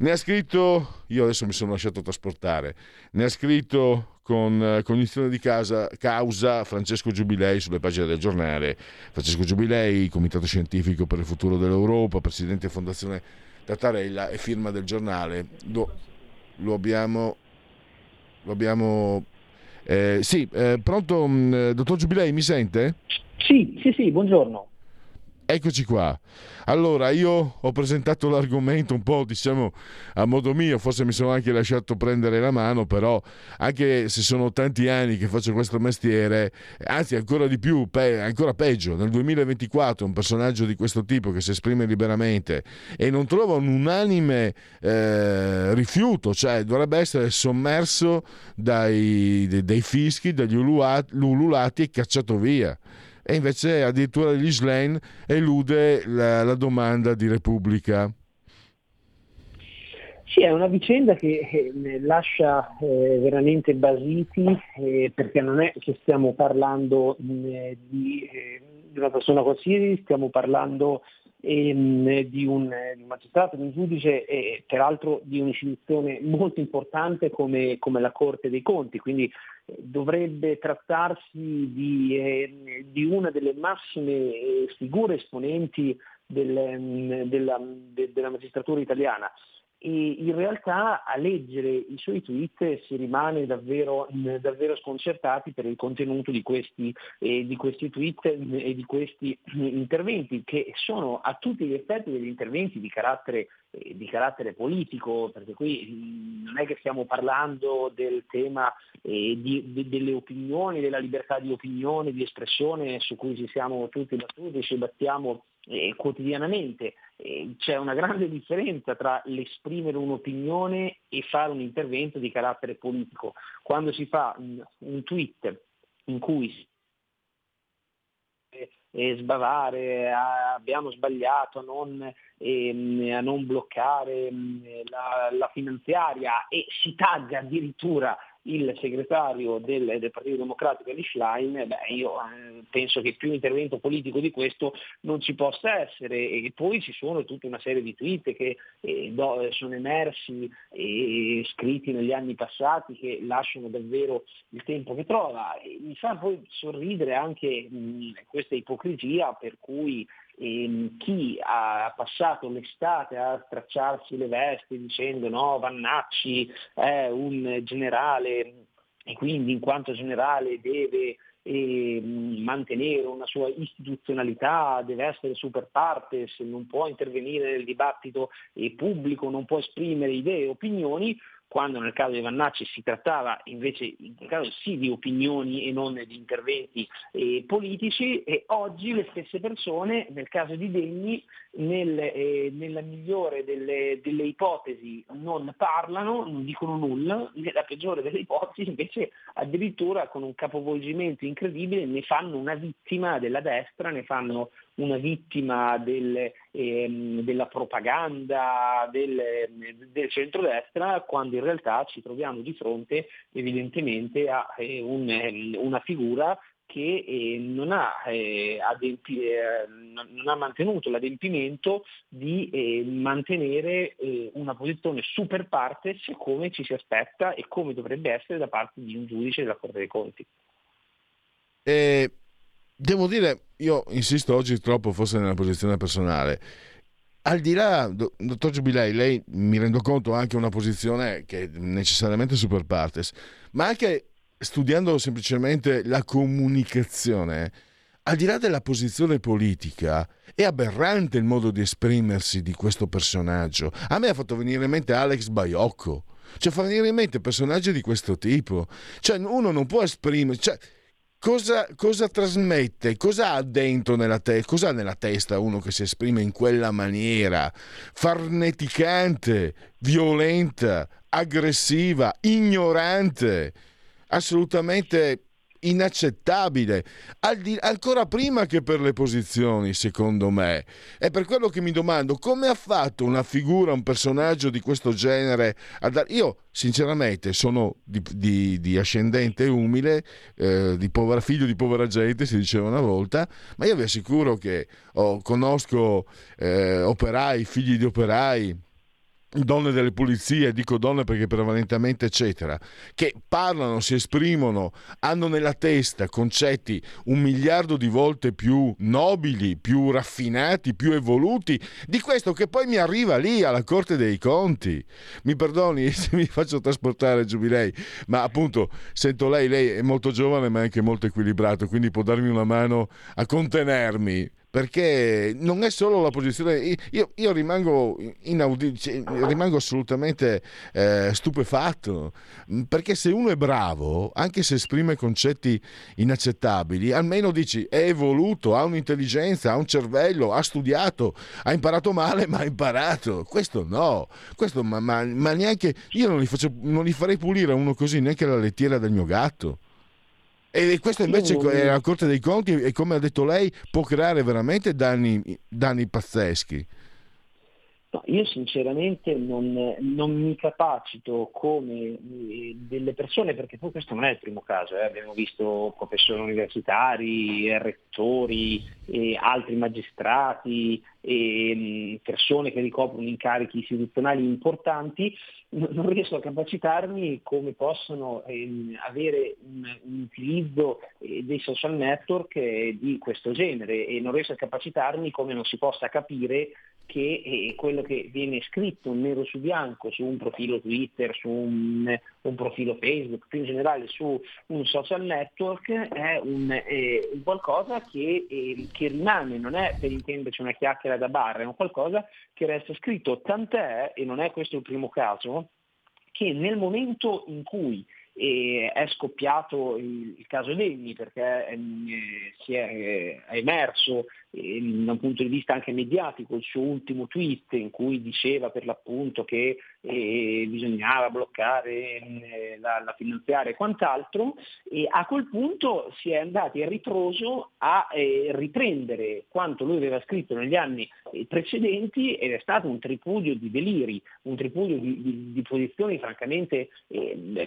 Ne ha scritto, io adesso mi sono lasciato trasportare, ne ha scritto con eh, cognizione di casa, causa Francesco Giubilei sulle pagine del giornale. Francesco Giubilei, Comitato Scientifico per il Futuro dell'Europa, Presidente Fondazione Tattarella e firma del giornale. Lo, lo abbiamo... Abbiamo... eh, sì, eh, pronto, mh, dottor Giubilei, mi sente? Sì, sì, sì, buongiorno. Eccoci qua. Allora, io ho presentato l'argomento un po', diciamo, a modo mio, forse mi sono anche lasciato prendere la mano, però anche se sono tanti anni che faccio questo mestiere, anzi ancora di più, pe- ancora peggio, nel 2024 un personaggio di questo tipo che si esprime liberamente e non trova un unanime eh, rifiuto, cioè dovrebbe essere sommerso dai, dei, fischi, dagli ululati e cacciato via. E invece addirittura Lish Lane elude la, la domanda di Repubblica. Sì, è una vicenda che eh, lascia eh, veramente basiti eh, perché non è che stiamo parlando mh, eh, di, eh, di, una persona qualsiasi, stiamo parlando ehm, di, un, magistrato, di un giudice e peraltro di un'istituzione molto importante come, come la Corte dei Conti, quindi eh, dovrebbe trattarsi di, di una delle massime figure esponenti del, della, de, della magistratura italiana e in realtà a leggere i suoi tweet si rimane davvero, davvero sconcertati per il contenuto di questi, eh, di questi, tweet e di questi interventi che sono a tutti gli effetti degli interventi di carattere, eh, di carattere politico, perché qui non è che stiamo parlando del tema eh, di, de, delle opinioni, della libertà di opinione, di espressione su cui ci siamo tutti battuti, ci battiamo eh, quotidianamente. C'è una grande differenza tra l'esprimere un'opinione e fare un intervento di carattere politico. Quando si fa un, tweet in cui si eh, sbavare, ah, abbiamo sbagliato a non, ehm, a non bloccare ehm, la, la, finanziaria e si taglia addirittura il segretario del, del Partito Democratico Eli Schlein, beh, io eh, penso che più intervento politico di questo non ci possa essere e poi ci sono tutta una serie di tweet che eh, do, sono emersi e scritti negli anni passati che lasciano davvero il tempo che trova. E mi fa poi sorridere anche mh, questa ipocrisia per cui ehm, chi ha passato l'estate a stracciarsi le vesti dicendo no, Vannacci è un generale e quindi in quanto generale deve eh, mantenere una sua istituzionalità, deve essere super partes, non può intervenire nel dibattito eh, pubblico, non può esprimere idee e opinioni, quando nel caso di Vannacci si trattava invece in caso sì di opinioni e non di interventi eh, politici e oggi le stesse persone nel caso di Degni nel, eh, nella migliore delle, delle, ipotesi non parlano, non dicono nulla, nella peggiore delle ipotesi invece addirittura con un capovolgimento incredibile ne fanno una vittima della destra, ne fanno una vittima del, ehm, della propaganda del, del, centrodestra, quando in realtà ci troviamo di fronte evidentemente a eh, un, ehm, una figura che eh, non, ha, eh, adempi- eh, non, ha, mantenuto l'adempimento di eh, mantenere eh, una posizione super partes come ci si aspetta e come dovrebbe essere da parte di un giudice della Corte dei Conti. Devo dire, io insisto oggi troppo forse nella posizione personale. Al di là, dottor Giubilei, lei mi rendo conto ha anche una posizione che è necessariamente super partes, ma anche studiando semplicemente la comunicazione, al di là della posizione politica, è aberrante il modo di esprimersi di questo personaggio. A me ha fatto venire in mente Alex Baiocco. Cioè, fa venire in mente personaggi di questo tipo. Cioè, uno non può esprimere. Cioè, Cosa, cosa, trasmette, cosa ha dentro nella testa, cosa ha nella testa uno che si esprime in quella maniera, farneticante, violenta, aggressiva, ignorante, assolutamente inaccettabile, di, ancora prima che per le posizioni, secondo me. È per quello che mi domando come ha fatto una figura, un personaggio di questo genere a dar... Io, sinceramente, sono di, di, di ascendente umile, eh, di povera, figlio di povera gente, si diceva una volta, ma io vi assicuro che oh, conosco eh, operai, figli di operai, donne delle pulizie, dico donne perché prevalentemente eccetera, che parlano, si esprimono, hanno nella testa concetti un miliardo di volte più nobili, più raffinati, più evoluti di questo che poi mi arriva lì alla Corte dei Conti. Mi perdoni se mi faccio trasportare Giubilei, ma appunto sento lei, lei è molto giovane ma è anche molto equilibrato, quindi può darmi una mano a contenermi perché non è solo la posizione, io, io rimango, inaudi- cioè, rimango assolutamente eh, stupefatto, perché se uno è bravo, anche se esprime concetti inaccettabili, almeno dici è evoluto, ha un'intelligenza, ha un cervello, ha studiato, ha imparato male, ma ha imparato. Questo no, questo, ma, ma, ma neanche io non gli, faccio, non gli farei pulire a uno così neanche la lettiera del mio gatto. E questo invece è la Corte dei Conti e come ha detto lei può creare veramente danni, danni pazzeschi. No, io sinceramente non, non, mi capacito come eh, delle persone, perché poi questo non è il primo caso, eh. abbiamo visto professori universitari, rettori, eh, altri magistrati, eh, persone che ricoprono incarichi istituzionali importanti, non riesco a capacitarmi come possono ehm, avere un, utilizzo eh, dei social network eh, di questo genere e non riesco a capacitarmi come non si possa capire che eh, quello che viene scritto nero su bianco su un profilo Twitter, su un, un profilo Facebook, più in generale su un social network è un, eh, qualcosa che, eh, che, rimane, non è per intenderci una chiacchiera da bar, è un qualcosa che resta scritto, tant'è, e non è questo il primo caso, che nel momento in cui e è scoppiato il, caso Degni perché eh, si è, eh, è emerso eh, da un punto di vista anche mediatico il suo ultimo tweet in cui diceva per l'appunto che eh, bisognava bloccare eh, la, la, finanziaria e quant'altro. E a quel punto si è andati a ritroso a eh, riprendere quanto lui aveva scritto negli anni precedenti ed è stato un tripudio di deliri, un tripudio di, di, di posizioni francamente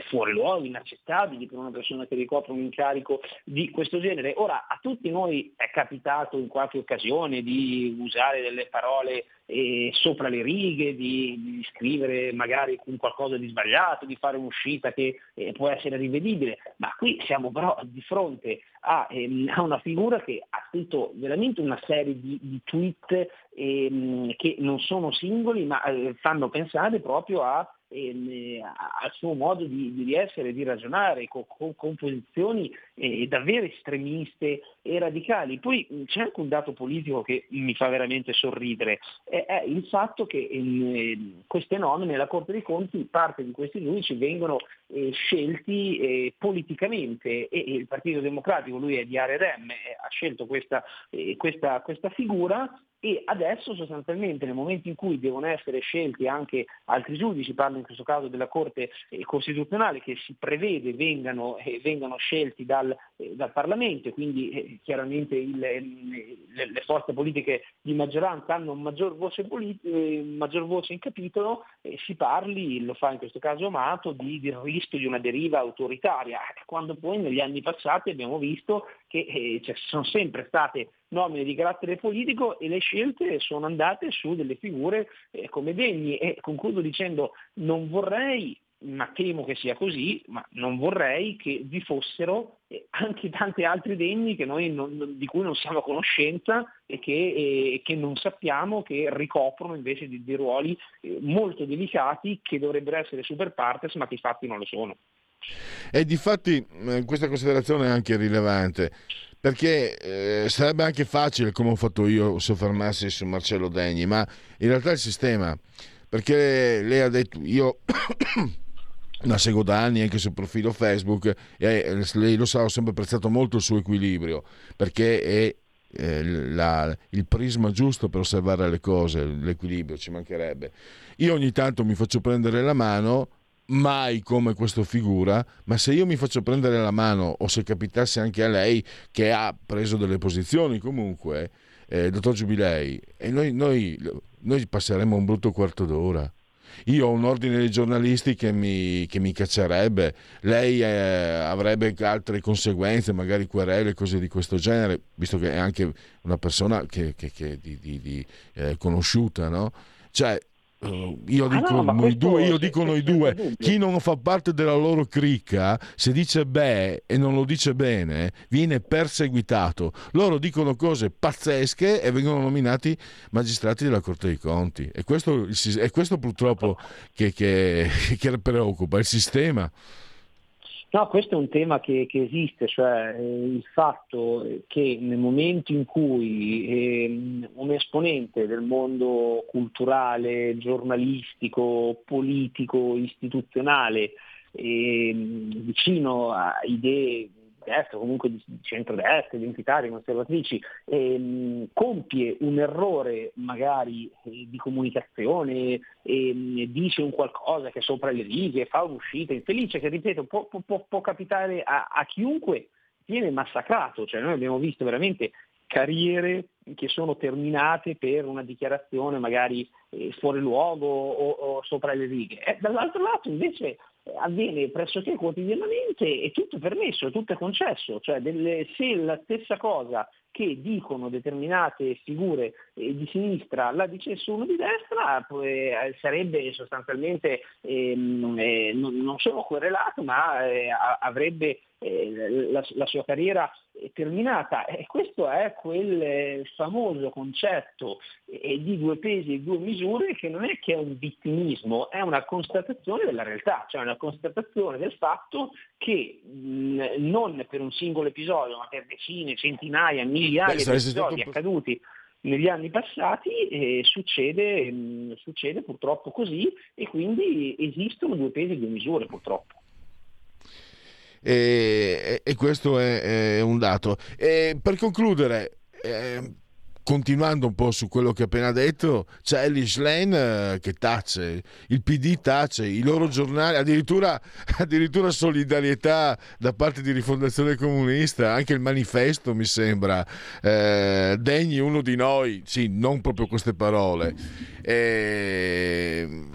fuori luogo inaccettabili per una persona che ricopre un incarico di questo genere. Ora, a tutti noi è capitato in qualche occasione di usare delle parole eh, sopra le righe, di, di, scrivere magari un qualcosa di sbagliato, di fare un'uscita che eh, può essere rivedibile, ma qui siamo però di fronte a, ehm, a una figura che ha scritto veramente una serie di, di tweet ehm, che non sono singoli ma eh, fanno pensare proprio a ehm, al suo modo di, di essere, di ragionare, con, con, con posizioni eh, davvero estremiste e radicali. Poi c'è anche un dato politico che mi fa veramente sorridere, è, è il fatto che in queste nomine, la Corte dei Conti, parte di questi giudici vengono eh, scelti eh, politicamente e, e, il Partito Democratico, lui è di ARM, eh, ha scelto questa, eh, questa, questa figura e adesso sostanzialmente nel momento in cui devono essere scelti anche altri giudici, parlo in questo caso della Corte eh, Costituzionale che si prevede vengano, eh, vengano scelti dal, eh, dal, Parlamento, quindi eh, chiaramente il, le, le, forze politiche di maggioranza hanno maggior voce, politi- maggior voce in capitolo, si parli, lo fa in questo caso Amato, di, di rischio di una deriva autoritaria, quando poi negli anni passati abbiamo visto che eh, cioè, sono sempre state nomine di carattere politico e le scelte sono andate su delle figure eh, come degni e concludo dicendo non vorrei ma temo che sia così, ma non vorrei che vi fossero eh, anche tanti altri degni non, di cui non siamo a conoscenza e che, eh, che, non sappiamo che ricoprono invece di, ruoli molto delicati che dovrebbero essere super partes ma che infatti non lo sono. E di fatti eh, questa considerazione è anche rilevante perché eh, sarebbe anche facile, come ho fatto io, soffermarsi su Marcello Degni, ma in realtà il sistema, perché lei ha detto, io la seguo da anni anche sul profilo Facebook e lei lo sa, ho sempre apprezzato molto il suo equilibrio, perché è eh, la, il prisma giusto per osservare le cose, l'equilibrio ci mancherebbe. Io ogni tanto mi faccio prendere la mano mai come questo figura, ma se io mi faccio prendere la mano o se capitasse anche a lei che ha preso delle posizioni comunque, eh, dottor Giubilei, e noi, noi, noi, passeremo un brutto quarto d'ora. Io ho un ordine dei giornalisti che mi, che mi caccerebbe, lei eh, avrebbe altre conseguenze, magari querele, cose di questo genere, visto che è anche una persona che, che, che di, di, di eh, conosciuta, no? Cioè, io dico, ah no, noi due, io dico noi due, chi non fa parte della loro cricca, se dice beh e non lo dice bene, viene perseguitato. Loro dicono cose pazzesche e vengono nominati magistrati della Corte dei Conti. E questo, è questo purtroppo che, che, che preoccupa, il sistema. No, questo è un tema che, che esiste, cioè eh, il fatto che nel momento in cui eh, un esponente del mondo culturale, giornalistico, politico, istituzionale, eh, vicino a idee destra, comunque di centrodestra, identitarie, conservatrici, ehm, compie un errore magari eh, di comunicazione, ehm, dice un qualcosa che è sopra le righe, fa un'uscita infelice, che ripeto può, può, può capitare a, a chiunque viene massacrato, cioè noi abbiamo visto veramente carriere che sono terminate per una dichiarazione magari eh, fuori luogo o, o, sopra le righe. E dall'altro lato invece avviene pressoché quotidianamente e tutto è permesso, tutto è concesso, cioè delle, se la stessa cosa che dicono determinate figure eh, di sinistra la dicesse uno di destra eh, sarebbe sostanzialmente ehm, eh, non, non, solo querelato ma eh, avrebbe eh, la, la, sua carriera terminata. E questo è quel eh, famoso concetto di due pesi e due misure che non è che è un vittimismo, è una constatazione della realtà, cioè una constatazione del fatto che mh, non per un singolo episodio ma per decine, centinaia, migliaia Beh, di episodi accaduti negli anni passati eh, succede, mh, succede, purtroppo così e quindi esistono due pesi e due misure purtroppo. E, e questo è, è, un dato. E per concludere, eh, continuando un po' su quello che ho appena detto, c'è Elish Lane eh, che tace, il PD tace, i loro giornali, addirittura, addirittura, solidarietà da parte di Rifondazione Comunista, anche il manifesto mi sembra, eh, degni uno di noi, sì, non proprio queste parole. Eh,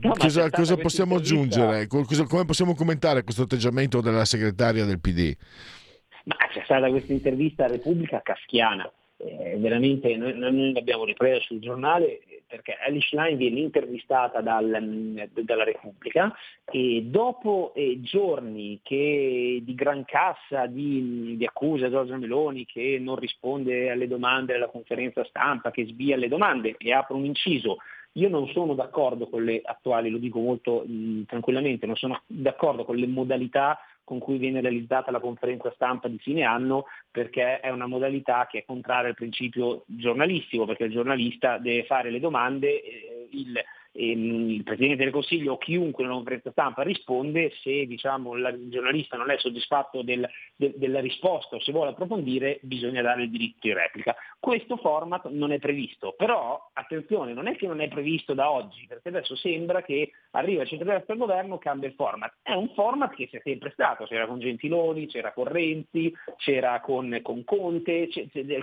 No, cosa, cosa possiamo aggiungere? Cosa, come possiamo commentare questo atteggiamento della segretaria del PD? Ma c'è stata questa intervista a Repubblica Caschiana eh, veramente noi, noi l'abbiamo ripresa sul giornale perché Alice Line viene intervistata dal, dalla Repubblica e dopo eh, giorni che, di gran cassa di, di accuse a Giorgio Meloni che non risponde alle domande della conferenza stampa, che svia le domande e apre un inciso, io non sono d'accordo con le attuali, lo dico molto mh, tranquillamente, non sono d'accordo con le modalità con cui viene realizzata la conferenza stampa di fine anno perché è una modalità che è contraria al principio giornalistico, perché il giornalista deve fare le domande, eh, il, il Presidente del Consiglio o chiunque nella conferenza stampa risponde, se diciamo, la, il giornalista non è soddisfatto del, de, della risposta o se vuole approfondire bisogna dare il diritto di replica. Questo format non è previsto, però attenzione, non è che non è previsto da oggi, perché adesso sembra che arriva il centro-destra al governo, cambia il format. È un format che c'è sempre stato, c'era con Gentiloni, c'era con Renzi, c'era con, con Conte,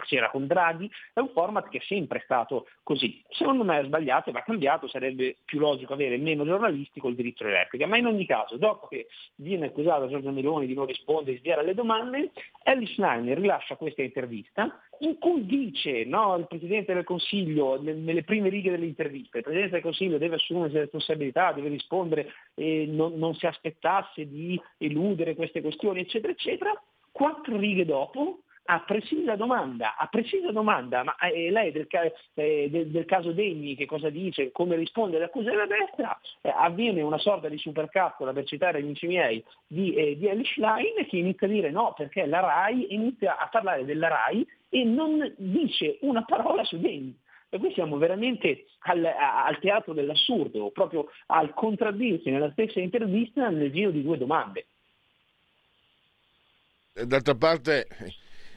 c'era con Draghi, è un format che è sempre stato così. Secondo me è sbagliato e va cambiato, sarebbe più logico avere meno giornalisti col diritto di replica, ma in ogni caso, dopo che viene accusato Giorgio Meloni di non rispondere, di sviare le domande, Alice Schneider rilascia questa intervista in cui dice no, il Presidente del Consiglio, nelle prime righe dell'intervista, il Presidente del Consiglio deve assumersi le responsabilità, deve rispondere e non, non si aspettasse di eludere queste questioni, eccetera, eccetera. Quattro righe dopo a precisa domanda, a precisa domanda, ma eh, lei del, eh, del, del, caso Degni che cosa dice, come risponde all'accusa della destra, eh, avviene una sorta di supercazzola, per citare gli amici miei, di, eh, di Alice Line che inizia a dire no, perché la RAI inizia a parlare della RAI e non dice una parola su Degni. E qui siamo veramente al, al, teatro dell'assurdo, proprio al contraddirsi nella stessa intervista nel giro di due domande. D'altra parte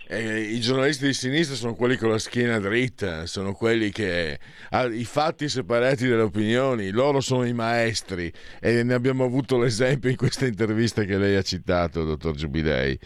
eh, i giornalisti di sinistra sono quelli con la schiena dritta, sono quelli che ah, i fatti separati dalle opinioni, loro sono i maestri e ne abbiamo avuto l'esempio in questa intervista che lei ha citato, dottor Giubilei.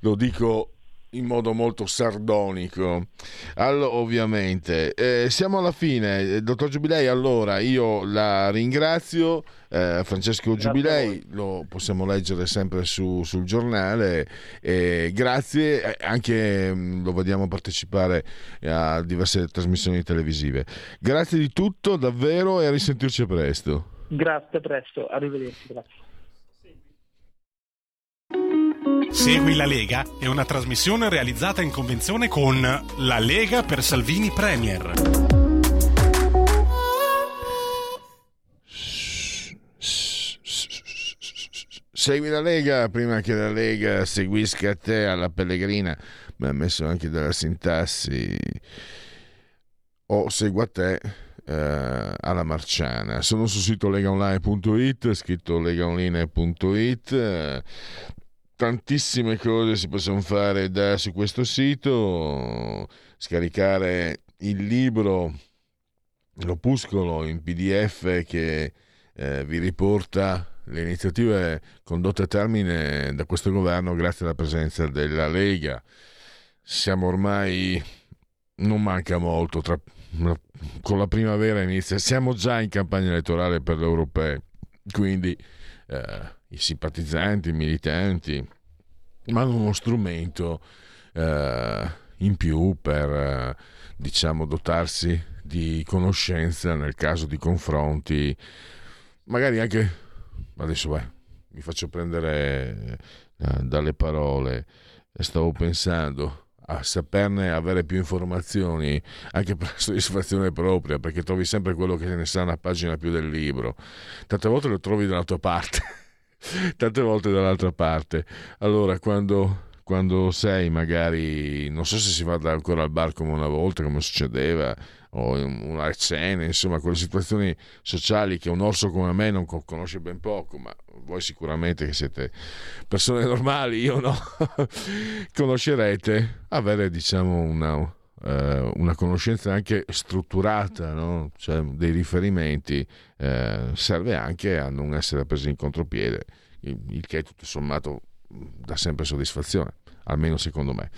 Lo dico in modo molto sardonico. Allora, ovviamente, eh, siamo alla fine. Dottor Giubilei, allora io la ringrazio. Eh, Francesco Giubilei lo possiamo leggere sempre su, sul giornale. Eh, grazie, anche mm, lo vediamo partecipare a diverse trasmissioni televisive. Grazie di tutto, davvero, e a risentirci presto. Grazie, presto, arrivederci. Grazie. Segui la Lega è una trasmissione realizzata in convenzione con La Lega per Salvini Premier. Segui la Lega prima che la Lega seguisca te alla Pellegrina. Mi ha messo anche della sintassi. O segua te eh, alla Marciana. Sono sul sito legaonline.it, scritto legaonline.it. Eh, tantissime cose si possono fare da, su questo sito, scaricare il libro, l'opuscolo in pdf che eh, vi riporta le iniziative condotte a termine da questo governo grazie alla presenza della Lega. Siamo ormai, non manca molto, tra, con la primavera inizia, siamo già in campagna elettorale per le europee, quindi eh, i simpatizzanti, i militanti, ma hanno uno strumento eh, in più per eh, diciamo dotarsi di conoscenza nel caso di confronti magari anche adesso vai, mi faccio prendere eh, dalle parole stavo pensando a saperne avere più informazioni anche per soddisfazione propria perché trovi sempre quello che ne sa una pagina più del libro. Tante volte lo trovi dalla tua parte tante volte dall'altra parte. Allora quando quando sei magari non so se si va ancora al bar come una volta come succedeva o una cena, insomma, quelle situazioni sociali che un orso come me non conosce ben poco, ma voi sicuramente che siete persone normali, io no, conoscerete, avere diciamo una, eh, una conoscenza anche strutturata, no? cioè dei riferimenti, eh, serve anche a non essere presi in contropiede, il, il che tutto sommato dà sempre soddisfazione, almeno secondo me.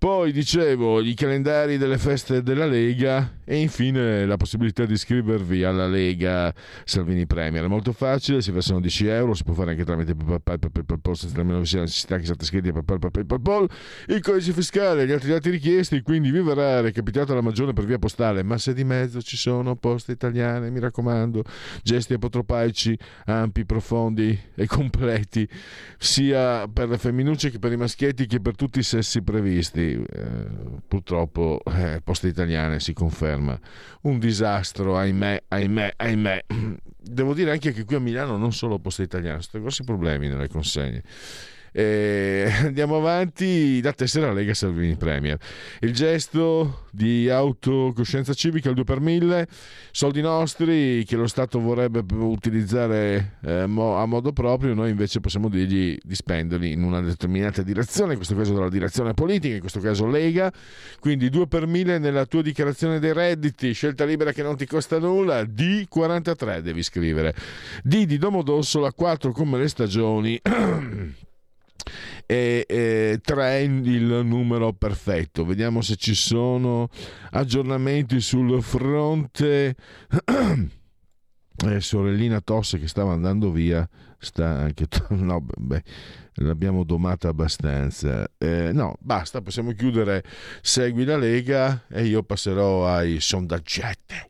Poi dicevo i calendari delle feste della Lega e infine la possibilità di iscrivervi alla Lega Salvini Premier. È molto facile, si versano 10 euro, si può fare anche tramite PayPal, senza sia necessità che siate iscritti a PayPal, il codice fiscale, gli altri dati richiesti, quindi vi verrà recapitato la maggiore per via postale, ma se di mezzo ci sono poste italiane, mi raccomando, gesti apotropaici ampi, profondi e completi, sia per le femminucce che per i maschietti che per tutti i sessi previsti eh, purtroppo eh, Poste Italiane si conferma un disastro, ahimè, ahimè, ahimè. Devo dire anche che qui a Milano non solo Poste Italiane, sono grossi problemi nelle consegne. E andiamo avanti, la tessera Lega Salvini Premier. Il gesto di autocoscienza civica, il 2 per 1000, soldi nostri che lo Stato vorrebbe utilizzare eh, a modo proprio, noi invece possiamo dirgli di spenderli in una determinata direzione, in questo caso dalla direzione politica, in questo caso Lega. Quindi 2 per 1000 nella tua dichiarazione dei redditi, scelta libera che non ti costa nulla, D43 devi scrivere. D di Domodossola, 4 come le stagioni. e eh, 3 il numero perfetto. Vediamo se ci sono aggiornamenti sul fronte. eh, sorellina Tosse che stava andando via sta anche no beh, l'abbiamo domata abbastanza eh, no basta possiamo chiudere segui la Lega e io passerò ai sondaggetti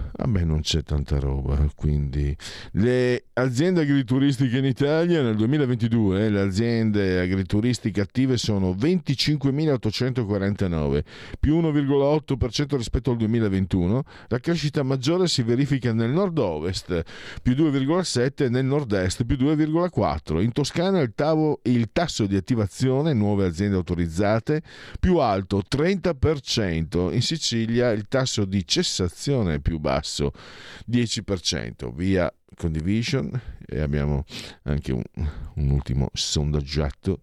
a me non c'è tanta roba, quindi le aziende agrituristiche in Italia nel 2022, le aziende agrituristiche attive sono 25.849, più 1,8% rispetto al 2021. La crescita maggiore si verifica nel nord-ovest, più 2,7%, nel nord-est, più 2,4%. In Toscana il, tavo, il tasso di attivazione, nuove aziende autorizzate, più alto, 30%. In Sicilia il tasso di cessazione è più basso, 10%. Via Condivision e abbiamo anche un, un ultimo sondaggiato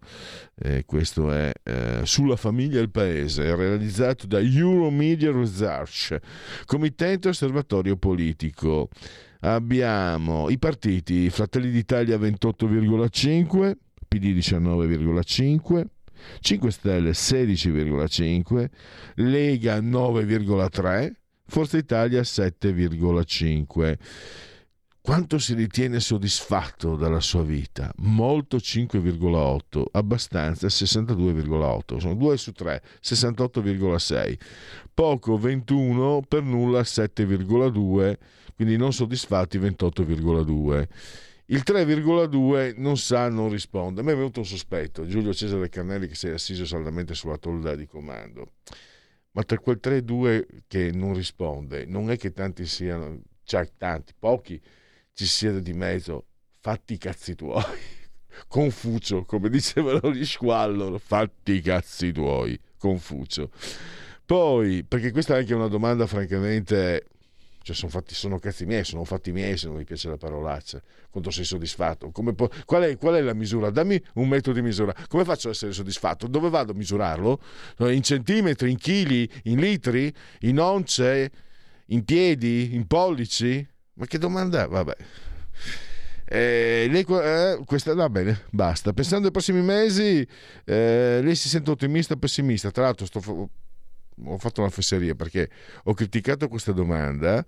eh, questo è eh, sulla famiglia e il paese realizzato da Euromedia Research committente osservatorio politico abbiamo i partiti Fratelli d'Italia 28,5 PD 19,5 5 Stelle 16,5 Lega 9,3 Forza Italia 7,5 quanto si ritiene soddisfatto dalla sua vita? Molto 5,8, abbastanza 62,8, sono 2 su 3, 68,6. Poco 21, per nulla 7,2, quindi non soddisfatti 28,2. Il 3,2 non sa, non risponde. A me è venuto un sospetto, Giulio Cesare Carnelli che si è assiso saldamente sulla tolda di comando. Ma tra quel 3,2 che non risponde, non è che tanti siano, cioè tanti, pochi, ci sia di mezzo, fatti i cazzi tuoi. Confucio, come dicevano gli squallor, fatti i cazzi tuoi. Confucio. Poi, perché questa è anche una domanda francamente Cioè sono, fatti, sono cazzi miei, sono fatti miei se non mi piace la parolaccia. Quanto sei soddisfatto? Po- qual, è, qual, è, la misura? Dammi un metodo di misura. Come faccio ad essere soddisfatto? Dove vado a misurarlo? In centimetri, in chili, in litri, in once, in piedi, in pollici? Ma che domanda? Vabbè. Eh, lei, eh, questa va bene, basta. Pensando ai prossimi mesi, eh, lei si sente ottimista o pessimista? Tra l'altro, sto, ho fatto una fesseria perché ho criticato questa domanda,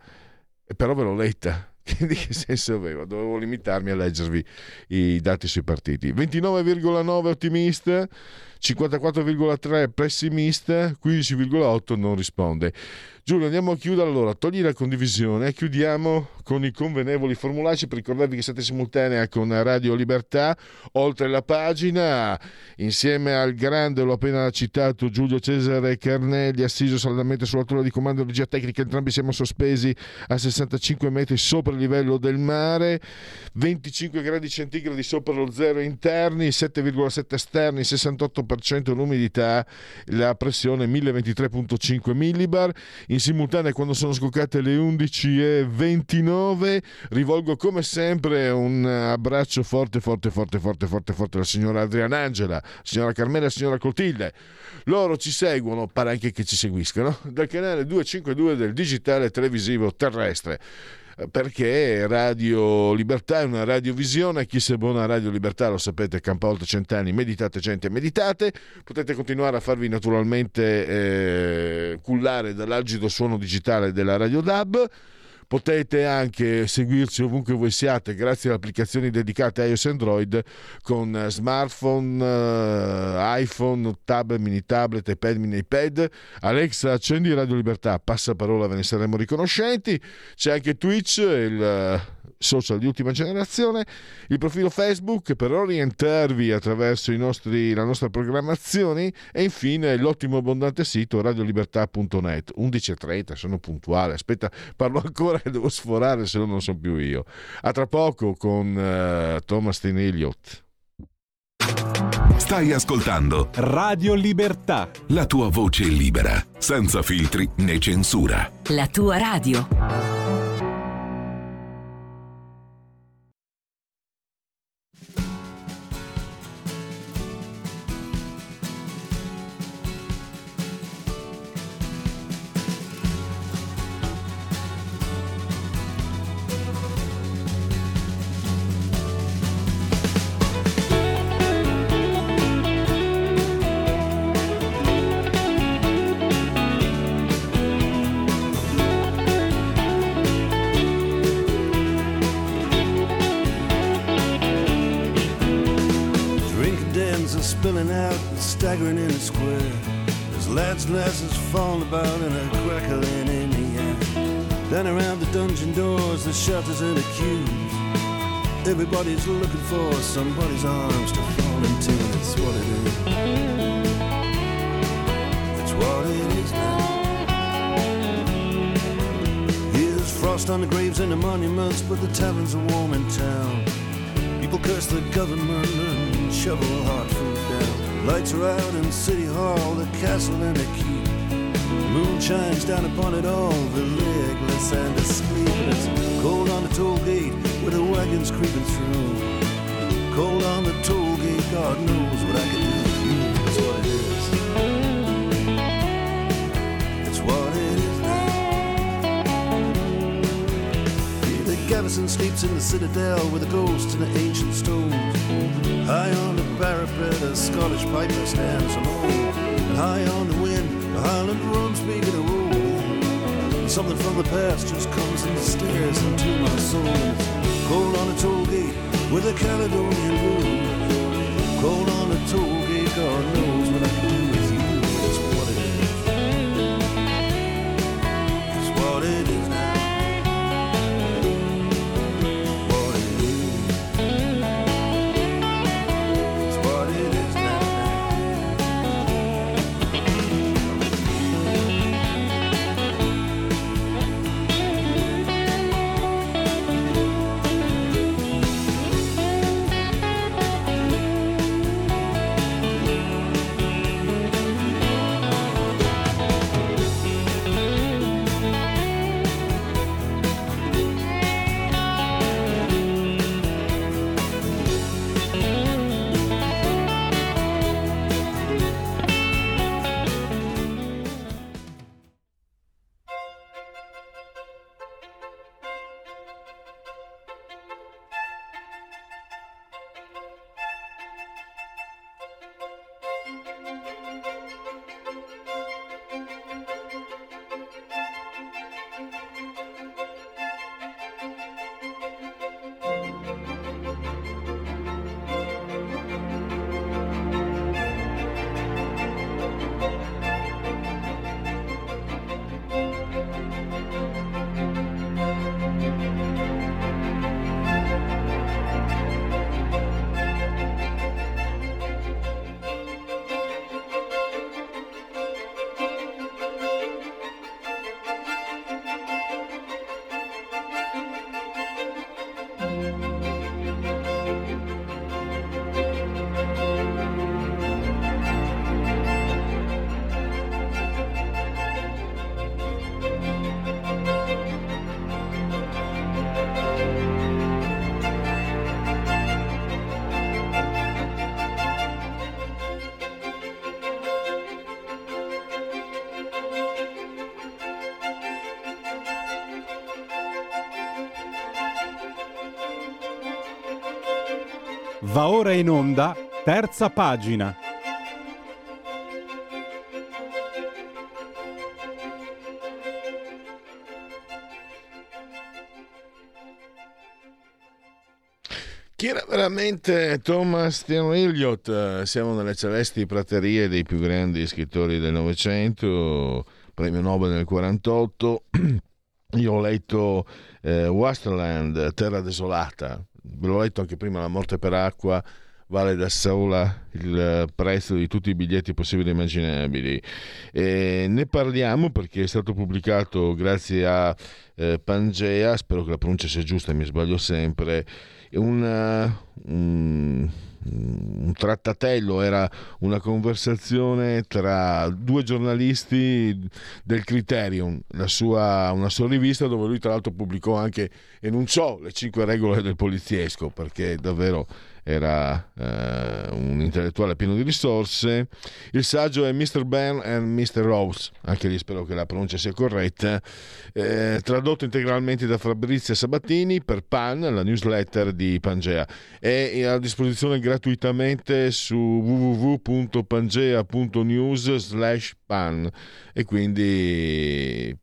però ve l'ho letta. Quindi che senso aveva? Dovevo limitarmi a leggervi i dati sui partiti. 29,9 ottimista, 54,3 pessimista, 15,8 non risponde. Giulio, andiamo a chiudere allora. Togli la condivisione, chiudiamo con i convenevoli formulaici per ricordarvi che siete simultanea con Radio Libertà, oltre la pagina, insieme al grande, l'ho appena citato, Giulio Cesare Carnelli, assiso saldamente sull'altura di comando di regia tecnica, entrambi siamo sospesi a 65 metri sopra il livello del mare, 25 gradi centigradi sopra lo zero interni, 7,7 esterni, 68% l'umidità, la pressione 1023,5 millibar in simultanea quando sono scoccate le 11.29 rivolgo come sempre un abbraccio forte forte forte forte forte forte alla signora Adriana Angela signora Carmela e signora Clotilde. Loro ci seguono pare anche che ci seguiscano dal canale 252 del digitale televisivo terrestre perché Radio Libertà è una radiovisione, chi se buona Radio Libertà lo sapete, campa oltre cent'anni, meditate gente, meditate, potete continuare a farvi naturalmente eh, cullare dall'algido suono digitale della Radio DAB, Potete anche seguirci ovunque voi siate grazie alle applicazioni dedicate a iOS Android con smartphone, uh, iPhone, tablet, mini tablet, iPad, mini iPad. Alexa, accendi Radio Libertà, passa parola, ve ne saremo riconoscenti. C'è anche Twitch, il social di ultima generazione, il profilo Facebook per orientarvi attraverso nostri, la nostra programmazione e infine l'ottimo abbondante sito radiolibertà.net 11.30, sono puntuale, aspetta, parlo ancora che devo sforare se no non sono più io. A tra poco con uh, Thomas Tin Elliott. Stai ascoltando Radio Libertà. La tua voce libera, senza filtri né censura. La tua radio. Shelters and the queues. Everybody's looking for somebody's arms to fall into. It's what it is. It's what it is now. Here's frost on the graves and the monuments, but the taverns are warm in town. People curse the government and shovel hard food down. Lights are out in City Hall, the castle and the keep. The moon shines down upon it all, the legless and the sleepless. Cold on the toll gate with the wagons creeping through. Cold on the toll gate, God knows what I can do. That's what it is. It's what it is now. Here the garrison sleeps in the citadel with the ghosts and the ancient stones. High on the parapet, a Scottish piper stands alone. And high on the wind, the Highland drums begin to roll. Something from the past just comes and stares into my soul. Cold on a toll gate with a Caledonian blue. Cold on a toll gate, God knows Va ora in onda, terza pagina. Chi era veramente Thomas Stern Eliot? Siamo nelle celesti praterie dei più grandi scrittori del Novecento, premio Nobel nel 48. Io ho letto eh, Wasteland, Terra Desolata, l'ho letto anche prima, La morte per acqua, vale da sola il prezzo di tutti i biglietti possibili e immaginabili. E ne parliamo perché è stato pubblicato grazie a eh, Pangea, spero che la pronuncia sia giusta, mi sbaglio sempre, una, un, un trattatello, era una conversazione tra due giornalisti del Criterion, sua, una sua rivista dove lui tra l'altro pubblicò anche, enunciò le cinque regole del poliziesco, perché davvero era eh, un intellettuale pieno di risorse. Il saggio è Mr. Ben and Mr. Rose, anche lì spero che la pronuncia sia corretta, eh, tradotto integralmente da Fabrizia Sabatini per PAN, la newsletter di Pangea. È a disposizione gratuitamente su www.pangea.news e quindi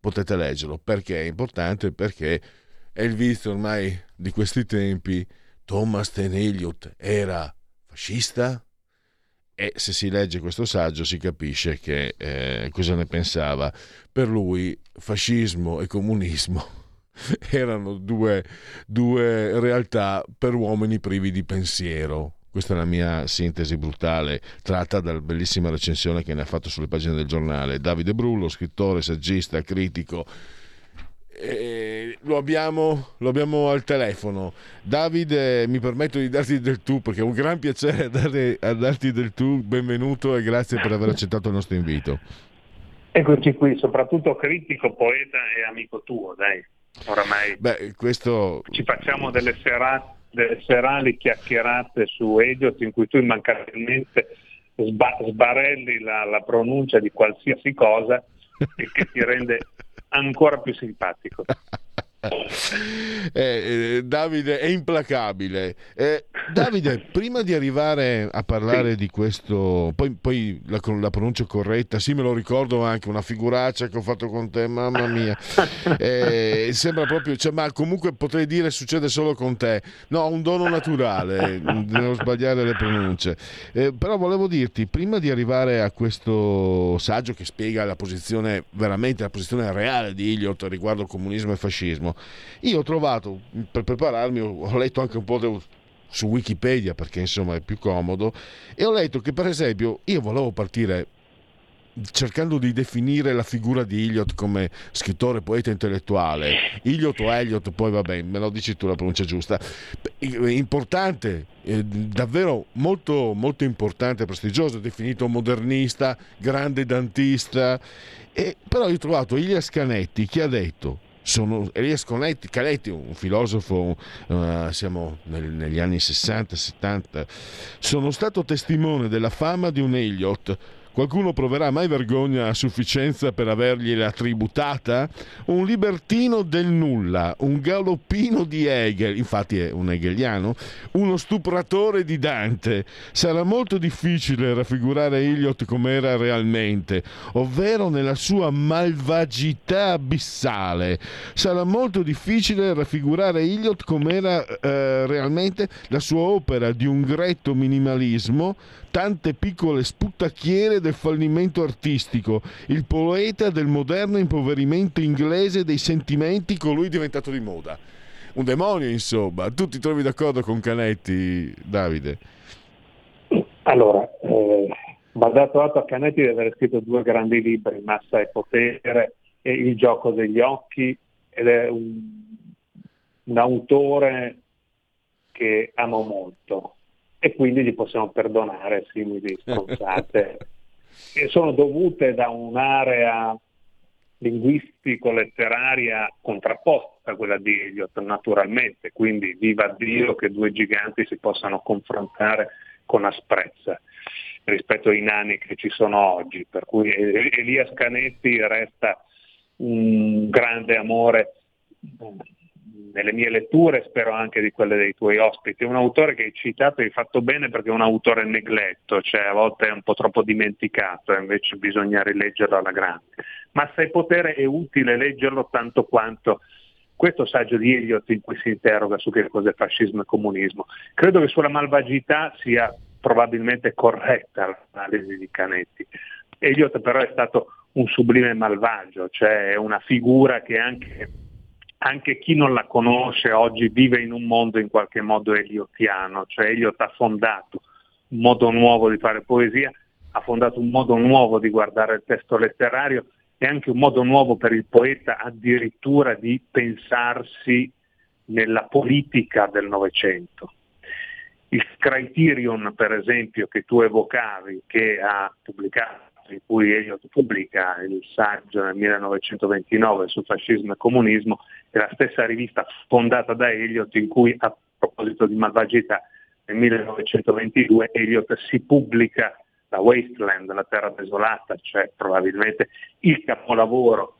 potete leggerlo. Perché è importante? Perché è il vizio ormai di questi tempi Thomas Ten Eliot era fascista? E se si legge questo saggio si capisce che eh, cosa ne pensava. Per lui fascismo e comunismo erano due, due realtà per uomini privi di pensiero. Questa è la mia sintesi brutale, tratta dalla bellissima recensione che ne ha fatto sulle pagine del giornale. Davide Brullo, scrittore, saggista, critico, eh, lo, abbiamo, lo, abbiamo, al telefono. Davide, mi permetto di darti del tu perché è un gran piacere dare, a darti del tu. Benvenuto e grazie per aver accettato il nostro invito. Eccoci qui, soprattutto critico, poeta e amico tuo, dai. Oramai Beh, questo... ci facciamo delle, serate, delle serali chiacchierate su Eliot in cui tu immancabilmente sba- sbarelli la, la pronuncia di qualsiasi cosa e che ti rende ancora più simpatico. Eh, eh, Davide è implacabile. Eh, Davide, prima di arrivare a parlare sì. di questo, poi, poi la, la, pronuncia corretta, sì, me lo ricordo anche una figuraccia che ho fatto con te, mamma mia. Eh, sembra proprio, cioè, ma comunque potrei dire succede solo con te. No, un dono naturale, non sbagliare le pronunce. Eh, però volevo dirti, prima di arrivare a questo saggio che spiega la posizione, veramente la posizione reale di Iliot riguardo comunismo e fascismo, io ho trovato, per prepararmi, ho letto anche un po' de, su Wikipedia perché insomma è più comodo e ho letto che per esempio io volevo partire cercando di definire la figura di Eliot come scrittore, poeta intellettuale, Eliot o Eliot, poi vabbè, me lo dici tu la pronuncia giusta, importante, eh, davvero molto, molto importante, prestigioso, definito modernista, grande dantista, e, però io ho trovato Elias Canetti che ha detto sono Elias Canetti, un filosofo, uh, siamo nel, negli anni 60-70, sono stato testimone della fama di un Eliot Qualcuno proverà mai vergogna a sufficienza per avergliela tributata? Un libertino del nulla, un galoppino di Hegel, infatti è un hegeliano, uno stupratore di Dante. Sarà molto difficile raffigurare Eliot come era realmente, ovvero nella sua malvagità abissale. Sarà molto difficile raffigurare Eliot come era eh, realmente la sua opera di un gretto minimalismo tante piccole sputtacchiere del fallimento artistico, il poeta del moderno impoverimento inglese dei sentimenti, colui diventato di moda. Un demonio, insomma. Tu ti trovi d'accordo con Canetti, Davide? Allora, eh, va dato a Canetti di aver scritto due grandi libri, Massa e Potere e Il gioco degli occhi, ed è un, un autore che amo molto e quindi gli possiamo perdonare simili stronzate che sono dovute da un'area linguistico-letteraria contrapposta a quella di Eliot, naturalmente, quindi viva Dio che due giganti si possano confrontare con asprezza rispetto ai nani che ci sono oggi, per cui Elias Canetti resta un grande amore nelle mie letture, spero anche di quelle dei tuoi ospiti. È un autore che hai citato e hai fatto bene perché è un autore negletto, cioè a volte è un po' troppo dimenticato invece bisogna rileggerlo alla grande. Massa e potere è utile leggerlo tanto quanto questo saggio di Eliot in cui si interroga su che cos'è fascismo e comunismo. Credo che sulla malvagità sia probabilmente corretta l'analisi di Canetti. Eliot però è stato un sublime malvagio, cioè una figura che anche, anche, chi non la conosce oggi vive in un mondo in qualche modo eliotiano, cioè Eliot ha fondato un modo nuovo di fare poesia, ha fondato un modo nuovo di guardare il testo letterario e anche un modo nuovo per il poeta addirittura di pensarsi nella politica del Novecento. Il Criterion, per esempio, che tu evocavi, che ha pubblicato, in cui Eliot pubblica il saggio nel 1929 su fascismo e comunismo, è la stessa rivista fondata da Eliot in cui, a proposito di malvagità, nel 1922 Eliot si pubblica la Wasteland, la terra desolata, cioè probabilmente il capolavoro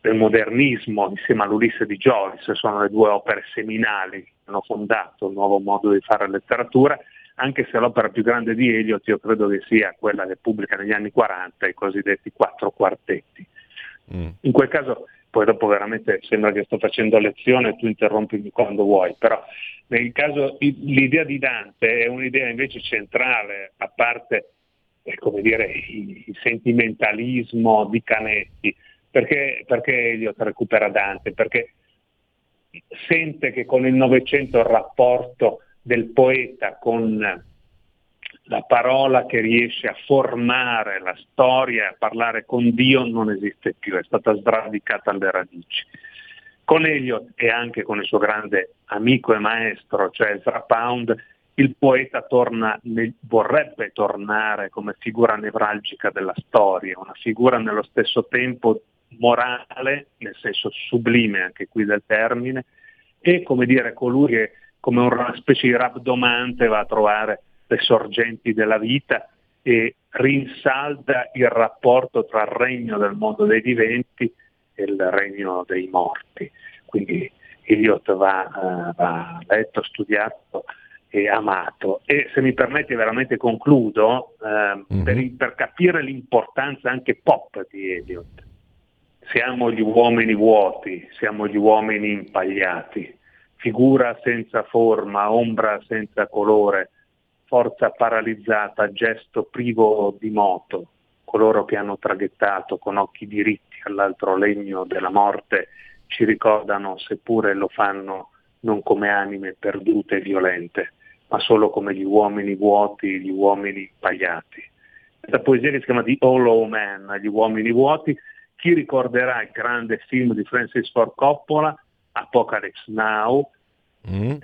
del modernismo insieme all'Ulisse di Joyce, sono le due opere seminali che hanno fondato il nuovo modo di fare letteratura, anche se l'opera più grande di Eliot io credo che sia quella che pubblica negli anni 40, i cosiddetti quattro quartetti. Mm. In quel caso poi dopo veramente sembra che sto facendo lezione tu interrompimi quando vuoi, però nel caso l'idea di Dante è un'idea invece centrale, a parte come dire, il sentimentalismo di Canetti, perché, perché Eliot recupera Dante? Perché sente che con il Novecento il rapporto del poeta con la parola che riesce a formare la storia, a parlare con Dio non esiste più, è stata sradicata alle radici. Con Eliot e anche con il suo grande amico e maestro, cioè Ezra Pound, il poeta torna, vorrebbe tornare come figura nevralgica della storia, una figura nello stesso tempo morale, nel senso sublime anche qui del termine, e come dire colui che come una specie di rabdomante va a trovare le sorgenti della vita e rinsalda il rapporto tra il regno del mondo dei viventi e il regno dei morti. Quindi Eliot va, uh, va letto, studiato e amato. E se mi permetti veramente concludo, uh, mm-hmm. per, per capire l'importanza anche pop di Eliot. Siamo gli uomini vuoti, siamo gli uomini impagliati, figura senza forma, ombra senza colore, forza paralizzata, gesto privo di moto, coloro che hanno traghettato con occhi diritti all'altro legno della morte ci ricordano, seppure lo fanno non come anime perdute e violente, ma solo come gli uomini vuoti, gli uomini impagliati. Questa poesia che si chiama The Hollow Man, gli uomini vuoti, chi ricorderà il grande film di Francis Ford Coppola, Apocalypse Now, mm.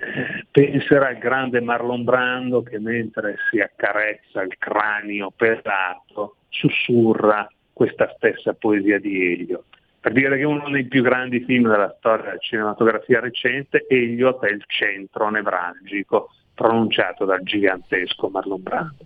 penserà al grande Marlon Brando che mentre si accarezza il cranio pesato sussurra questa stessa poesia di Elliot. Per dire che uno dei più grandi film della storia della cinematografia recente, Elliot è il centro nevralgico pronunciato dal gigantesco Marlon Brando.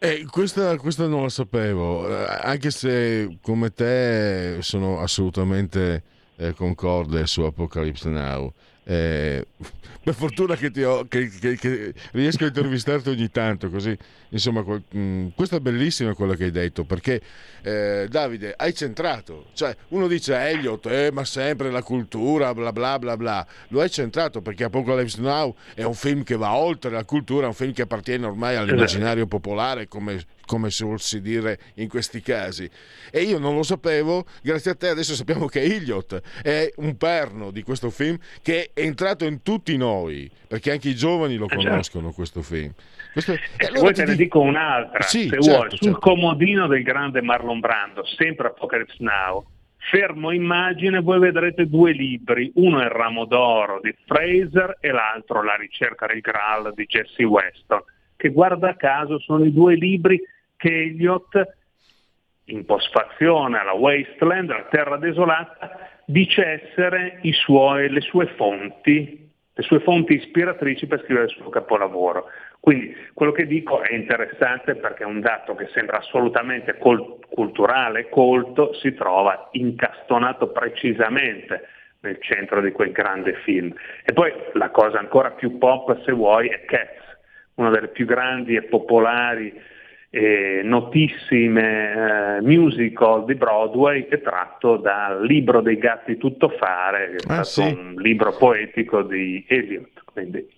Eh, questa, questa, non la sapevo, eh, anche se come te sono assolutamente eh, concorde su Apocalypse Now. Eh, per fortuna che, ho, che, che, che, riesco a intervistarti ogni tanto, così insomma, mm, questo è bellissimo quello che hai detto perché eh, Davide hai centrato, cioè uno dice Elliot, eh, ma sempre la cultura, bla bla bla bla, lo hai centrato perché Apocalypse Now è un film che va oltre la cultura, è un film che appartiene ormai all'immaginario popolare come come si dire in questi casi. E io non lo sapevo, grazie a te adesso sappiamo che Elliot è un perno di questo film che è entrato in tutti noi, perché anche i giovani lo eh, conoscono questo film. Questo... E allora poi te ne dico un'altra, sì, se certo, vuoi, sul certo. comodino del grande Marlon Brando, sempre Apocalypse Now, fermo immagine voi vedrete due libri, uno è Il ramo d'oro di Fraser e l'altro La ricerca del Graal di Jesse Weston, che guarda caso sono i due libri che Eliot, in postfazione alla Wasteland, la terra desolata, dice essere suoi, le sue fonti, le sue fonti ispiratrici per scrivere il suo capolavoro. Quindi quello che dico è interessante perché è un dato che sembra assolutamente col- culturale, colto, si trova incastonato precisamente nel centro di quel grande film. E poi la cosa ancora più pop, se vuoi, è Cats, una delle più grandi e popolari e notissime eh, musical di Broadway che è tratto dal libro dei gatti tuttofare, che è Ah, stato sì. un libro poetico di Eliot. Quindi.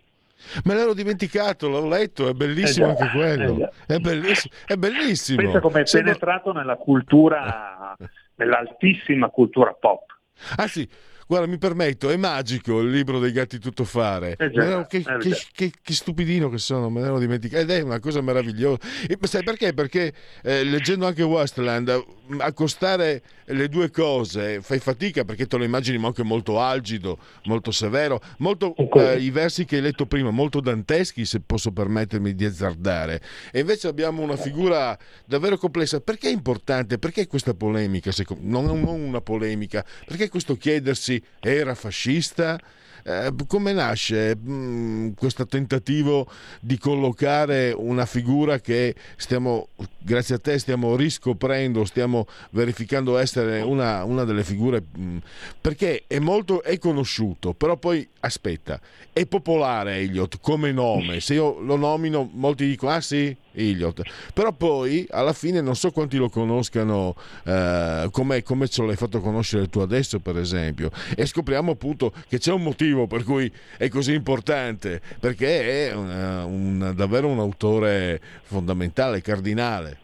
Me l'ero dimenticato, l'ho letto, è bellissimo Eh già, anche quello. eh. È bellissimo. È bellissimo. Pensa come è Sembra- penetrato nella cultura, nell'altissima cultura pop. Ah sì, guarda, mi permetto, è magico il libro dei gatti tuttofare. Eh già, che, eh che- che- che stupidino che sono, me l'ero dimenticato. Ed è una cosa meravigliosa. E sai perché? Perché eh, leggendo anche Westland, accostare le due cose fai fatica perché te lo immagini anche molto algido, molto severo, molto eh, i versi che hai letto prima, molto danteschi se posso permettermi di azzardare. E invece abbiamo una figura davvero complessa. Perché è importante? Perché questa polemica? Non, non una polemica, perché questo chiedersi era fascista? Eh, come nasce mh, questo tentativo di collocare una figura che stiamo, grazie a te, stiamo riscoprendo, stiamo verificando essere una, una delle figure mh, perché è molto è conosciuto, però poi aspetta, è popolare Elliot come nome. Se io lo nomino, molti dicono: Ah sì, Elliot. Però poi alla fine non so quanti lo conoscano eh, come, ce l'hai fatto conoscere tu adesso, per esempio. E scopriamo appunto che c'è un motivo per cui è così importante, perché è una- un- davvero un autore fondamentale, cardinale.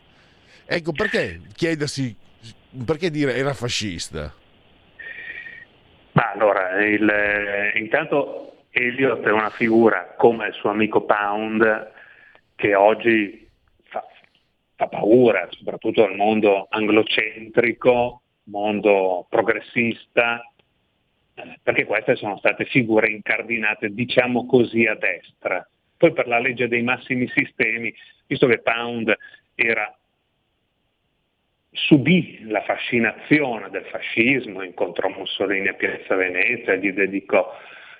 Ecco perché chiedersi, perché dire era fascista? Ma allora, il, eh, intanto Elliot è una figura come il suo amico Pound che oggi fa paura, soprattutto nel mondo anglocentrico, mondo progressista, eh, perché queste sono state figure incardinate, diciamo così, a destra. Poi per la legge dei massimi sistemi, visto che Pound era subì la fascinazione del fascismo, incontrò Mussolini a Piazza Venezia, gli dedicò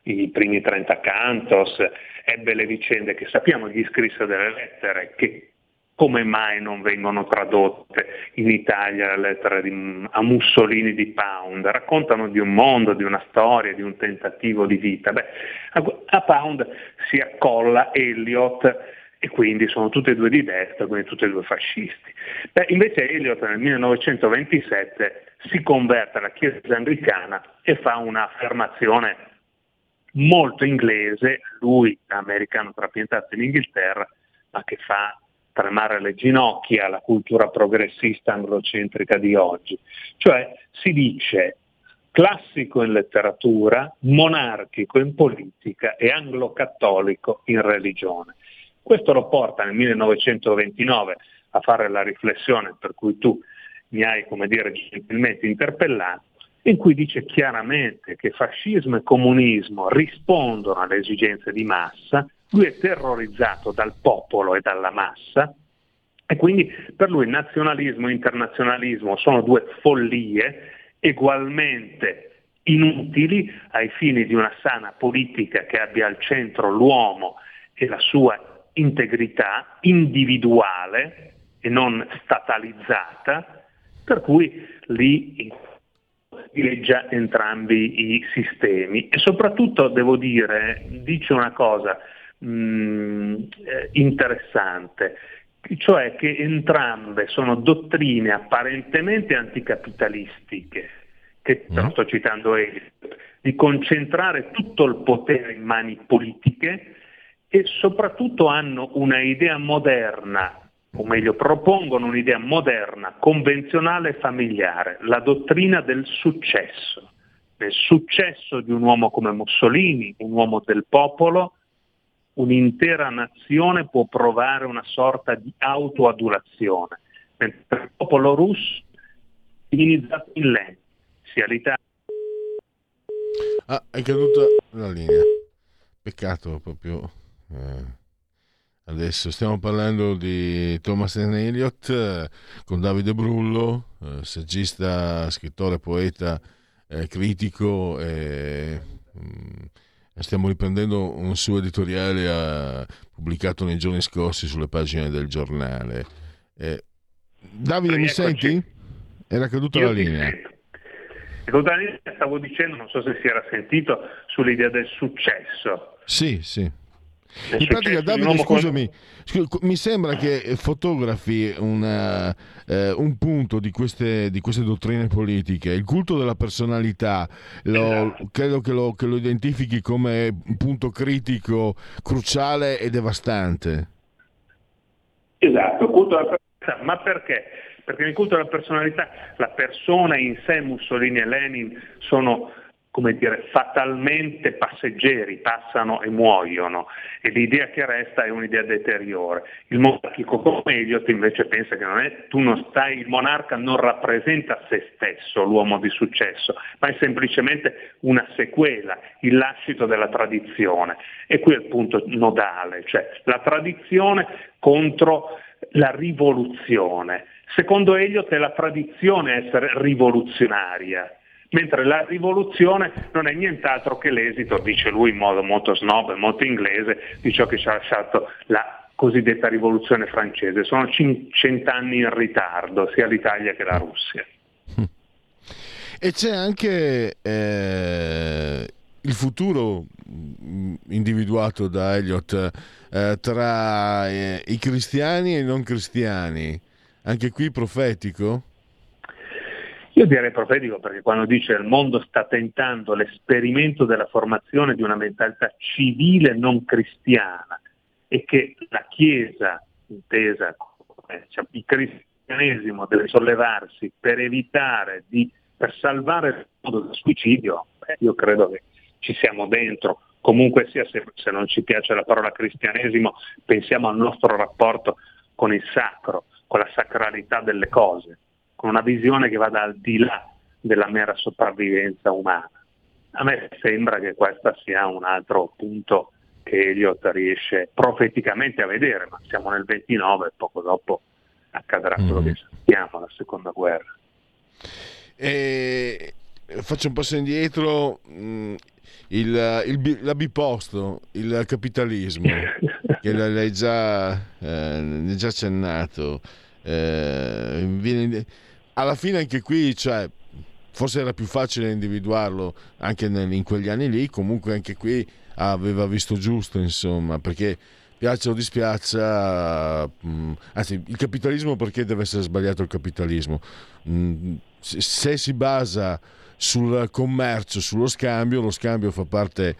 i primi 30 cantos, ebbe le vicende che sappiamo, gli scrisse delle lettere che come mai non vengono tradotte in Italia le lettere di- a Mussolini di Pound? Raccontano di un mondo, di una storia, di un tentativo di vita. Beh, a, Pound si accolla Eliot e quindi sono tutti e due di destra, quindi tutti e due fascisti. Beh, invece Eliot nel 1927 si converte alla Chiesa anglicana e fa un'affermazione molto inglese, lui americano trapiantato in Inghilterra, ma che fa tremare le ginocchia alla cultura progressista anglocentrica di oggi. Cioè si dice classico in letteratura, monarchico in politica e anglo-cattolico in religione. Questo lo porta nel 1929 a fare la riflessione per cui tu mi hai, come dire, gentilmente interpellato, in cui dice chiaramente che fascismo e comunismo rispondono alle esigenze di massa, lui è terrorizzato dal popolo e dalla massa e quindi per lui nazionalismo e internazionalismo sono due follie ugualmente inutili ai fini di una sana politica che abbia al centro l'uomo e la sua integrità individuale e non statalizzata, per cui lì dileggia entrambi i sistemi. E soprattutto devo dire, dice una cosa mh, eh, interessante, cioè che entrambe sono dottrine apparentemente anticapitalistiche, che non sto citando Eliot, di concentrare tutto il potere in mani politiche e soprattutto hanno una idea moderna, o meglio propongono un'idea moderna, convenzionale e familiare, la dottrina del successo. Nel successo di un uomo come Mussolini, un uomo del popolo, un'intera nazione può provare una sorta di autoadulazione, mentre il popolo russo è divinizzato in lento, sia l'Italia Ah, è caduta la linea. Peccato proprio. eh. Adesso stiamo parlando di Thomas N. Eliot eh, con Davide Brullo, eh, saggista, scrittore, poeta, eh, critico. E, mm, stiamo riprendendo un suo editoriale eh, pubblicato nei giorni scorsi sulle pagine del giornale. Eh, Davide, mi senti? Era caduta Io la linea. sento. Secondo stavo dicendo, non so se si era sentito, sull'idea del successo. Sì, sì. In pratica, Davide, scusami, mi sembra che fotografi una, eh, un punto di queste, di queste, dottrine politiche, il culto della personalità, lo, esatto. credo che lo, che lo identifichi come un punto critico, cruciale e devastante. Esatto, il culto della personalità, ma perché? Perché nel culto della personalità la persona in sé, Mussolini e Lenin, sono come dire, fatalmente passeggeri, passano e muoiono e l'idea che resta è un'idea deteriore. Il monarchico come Eliot invece pensa che non è, tu non stai, il monarca non rappresenta se stesso, l'uomo di successo, ma è semplicemente una sequela, il lascito della tradizione. E qui è il punto nodale, cioè la tradizione contro la rivoluzione. Secondo Eliot è la tradizione essere rivoluzionaria mentre la rivoluzione non è nient'altro che l'esito, dice lui in modo molto snob e molto inglese, di ciò che ci ha lasciato la cosiddetta rivoluzione francese. Sono cent'anni in ritardo, sia l'Italia che la Russia. E c'è anche eh, il futuro mm, individuato da Eliot eh, tra eh, i cristiani e i non cristiani, anche qui profetico? Io direi profetico perché quando dice il mondo sta tentando l'esperimento della formazione di una mentalità civile non cristiana e che la Chiesa, intesa come cioè, il cristianesimo, deve sollevarsi per evitare di, per salvare il mondo dal suicidio, beh, io credo che ci siamo dentro. Comunque sia, se, se non ci piace la parola cristianesimo, pensiamo al nostro rapporto con il sacro, con la sacralità delle cose con una visione che vada al di là della mera sopravvivenza umana. A me sembra che questo sia un altro punto che Eliot riesce profeticamente a vedere, ma siamo nel 29 e poco dopo accadrà quello mm-hmm. che sappiamo, la seconda guerra. E faccio un passo indietro, mm, il, il, la biposto, il capitalismo, che l'hai già, eh, già accennato, eh, viene, alla fine anche qui, cioè, forse era più facile individuarlo anche nel, in quegli anni lì, comunque anche qui aveva visto giusto, insomma, perché piaccia o dispiaccia, mh, mm, anzi, il capitalismo perché deve essere sbagliato il capitalismo? Mh, mm, se, se si basa sul commercio, sullo scambio, lo scambio fa parte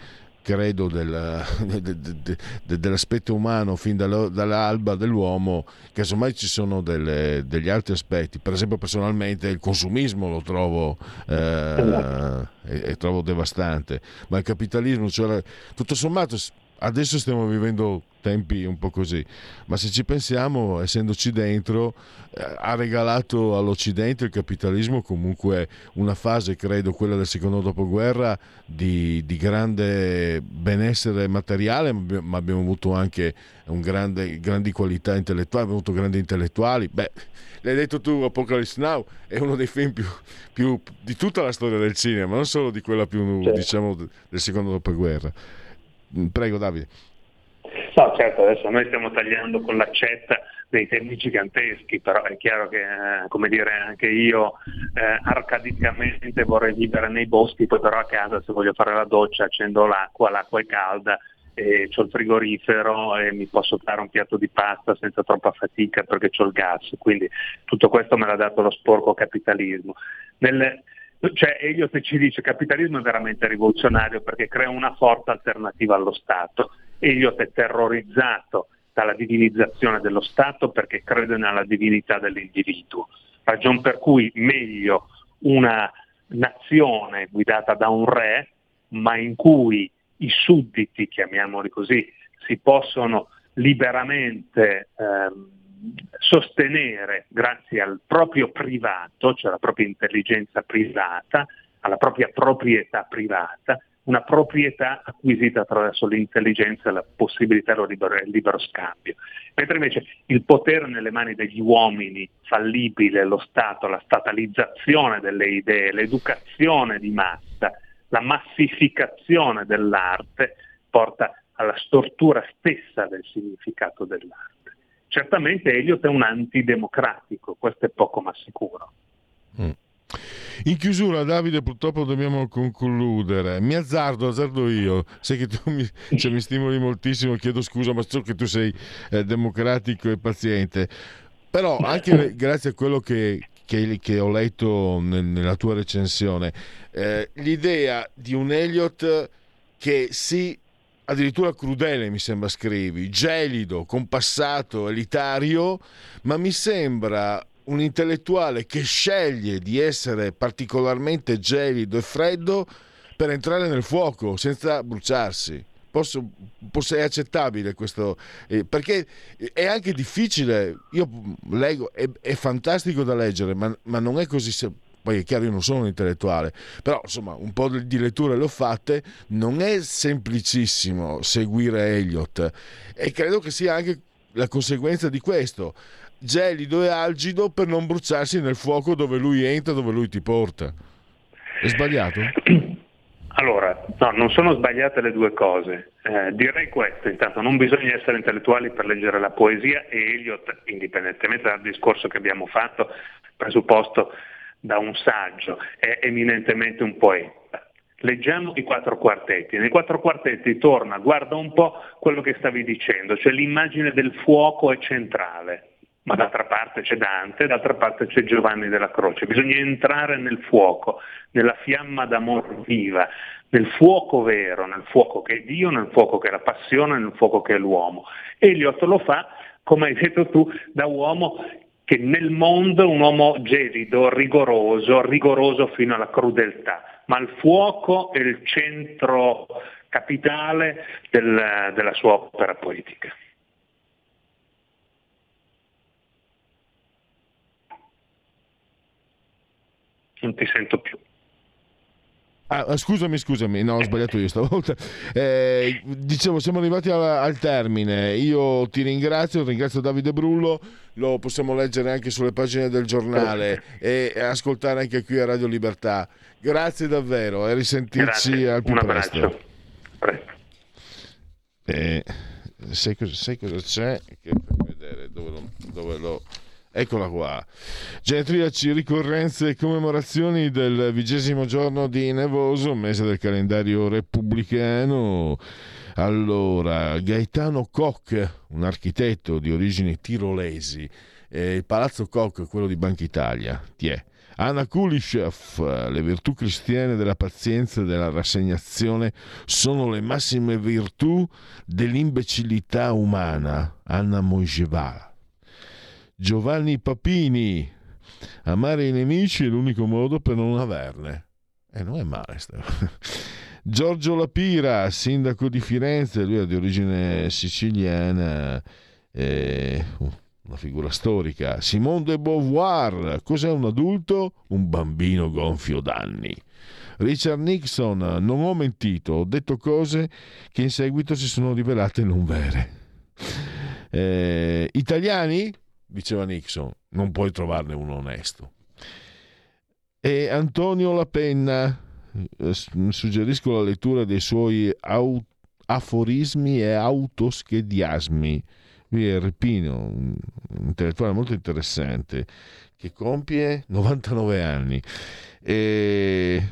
credo del, de, de, de, dell'aspetto umano fin dall'alba dell'uomo, casomai ci sono delle, degli altri aspetti, per esempio personalmente il consumismo lo trovo, eh, e, e trovo devastante, ma il capitalismo, cioè, tutto sommato adesso stiamo vivendo tempi un po' così, ma se ci pensiamo, essendoci dentro, eh, ha regalato all'Occidente il capitalismo comunque una fase, credo, quella del secondo dopoguerra, di, di grande benessere materiale, ma abbiamo avuto anche un grande, grandi qualità intellettuali, abbiamo avuto grandi intellettuali. Beh, l'hai detto tu, Apocalypse Now è uno dei film più, più, di tutta la storia del cinema, non solo di quella più, certo. diciamo, del secondo dopoguerra. Prego Davide. No, certo, adesso noi stiamo tagliando con l'accetta dei temi giganteschi, però è chiaro che, eh, come dire, anche io eh, arcadicamente vorrei vivere nei boschi, poi però a casa se voglio fare la doccia accendo l'acqua, l'acqua è calda e ho il frigorifero e mi posso fare un piatto di pasta senza troppa fatica perché ho il gas, quindi tutto questo me l'ha dato lo sporco capitalismo. Nel, cioè Elliot ci dice che il capitalismo è veramente rivoluzionario perché crea una forte alternativa allo Stato. Elliot è terrorizzato dalla divinizzazione dello Stato perché crede nella divinità dell'individuo. Ragion per cui meglio una nazione guidata da un re, ma in cui i sudditi, chiamiamoli così, si possono liberamente ehm, sostenere grazie al proprio privato, cioè alla propria intelligenza privata, alla propria proprietà privata, una proprietà acquisita attraverso l'intelligenza e la possibilità del libero, libero, scambio. Mentre invece il potere nelle mani degli uomini, fallibile, lo Stato, la statalizzazione delle idee, l'educazione di massa, la massificazione dell'arte porta alla stortura stessa del significato dell'arte. Certamente Elliot è un antidemocratico, questo è poco ma sicuro. Mm. In chiusura, Davide, purtroppo dobbiamo concludere. Mi azzardo, azzardo io. Sai che tu mi, cioè, mi stimoli moltissimo, chiedo scusa, ma so che tu sei eh, democratico e paziente. Però anche grazie a quello che, che, che ho letto nel, nella tua recensione, eh, l'idea di un Elliot che si addirittura crudele mi sembra scrivi, gelido, compassato, elitario, ma mi sembra un intellettuale che sceglie di essere particolarmente gelido e freddo per entrare nel fuoco senza bruciarsi. Posso, posso, è accettabile questo eh, perché è anche difficile io leggo è, è fantastico da leggere ma, ma non è così poi è chiaro io non sono un intellettuale, però insomma un po' di letture le ho fatte, non è semplicissimo seguire Elliot e credo che sia anche la conseguenza di questo, gelido e algido per non bruciarsi nel fuoco dove lui entra, dove lui ti porta. È sbagliato? Allora, no, non sono sbagliate le due cose. Eh, direi questo, intanto non bisogna essere intellettuali per leggere la poesia e Eliot, indipendentemente dal discorso che abbiamo fatto, presupposto da un saggio, è eminentemente un poeta. Leggiamo i quattro quartetti. Nei quattro quartetti torna, guarda un po' quello che stavi dicendo, cioè l'immagine del fuoco è centrale, ma d'altra parte c'è Dante, d'altra parte c'è Giovanni della Croce. Bisogna entrare nel fuoco, nella fiamma d'amor viva, nel fuoco vero, nel fuoco che è Dio, nel fuoco che è la passione, nel fuoco che è l'uomo. Eliot lo fa, come hai detto tu, da uomo che nel mondo un uomo gelido, rigoroso, rigoroso fino alla crudeltà, ma il fuoco è il centro capitale del, della sua opera poetica. Non ti sento più. Ah, scusami, scusami, no, ho sbagliato io stavolta. Eh, dicevo, siamo arrivati al, al, termine. Io ti ringrazio, ringrazio Davide Brullo, lo possiamo leggere anche sulle pagine del giornale e, ascoltare anche qui a Radio Libertà. Grazie davvero e risentirci Grazie. al più Un presto. presto. Eh, sai, cosa, sai cosa c'è? Che, vedere dove lo, dove lo Eccola qua. Genetriaci, ricorrenze e commemorazioni del vigesimo giorno di Nevoso, mese del calendario repubblicano. Allora, Gaetano Koch, un architetto di origini tirolesi, eh, il Palazzo Koch, quello di Banca Italia, ti è. Anna Kulishov, le virtù cristiane della pazienza e della rassegnazione sono le massime virtù dell'imbecillità umana. Anna Mojeva. Giovanni Papini. Amare i nemici è l'unico modo per non averne. E eh, non è male. Giorgio Lapira, sindaco di Firenze, lui è di origine siciliana, eh, una figura storica. Simone de Beauvoir, cos'è un adulto? Un bambino gonfio d'anni. Richard Nixon, non ho mentito, ho detto cose che in seguito si sono rivelate non vere. Eh, italiani? Diceva Nixon, non puoi trovarne uno onesto. E Antonio Lapenna, eh, suggerisco la lettura dei suoi au- aforismi e autoschediasmi. Lui è Repino, un intellettuale molto interessante, che compie 99 anni. E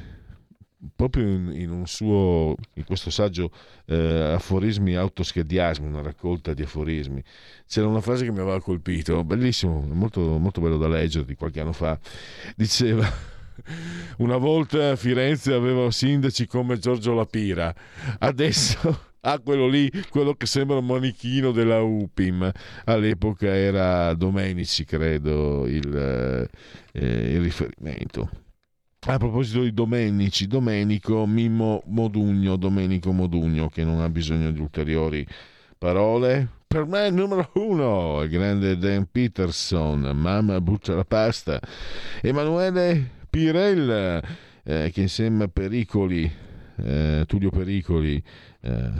proprio in, in, suo, in questo saggio eh, aforismi autoschediasmi, una raccolta di aforismi, c'era una frase che mi aveva colpito, bellissimo, molto, molto bello da leggere di qualche anno fa, diceva una volta Firenze aveva sindaci come Giorgio Lapira, adesso ha quello lì, quello che sembra un manichino della UPIM, all'epoca era Domenici credo il, eh, il riferimento. A proposito di Domenici, Domenico Mimmo Modugno, Domenico Modugno, che non ha bisogno di ulteriori parole. Per me il numero uno, il grande Dan Peterson, mamma butta la pasta. Emanuele Pirella, eh, che insieme a Pericoli, eh, Tullio Pericoli, eh,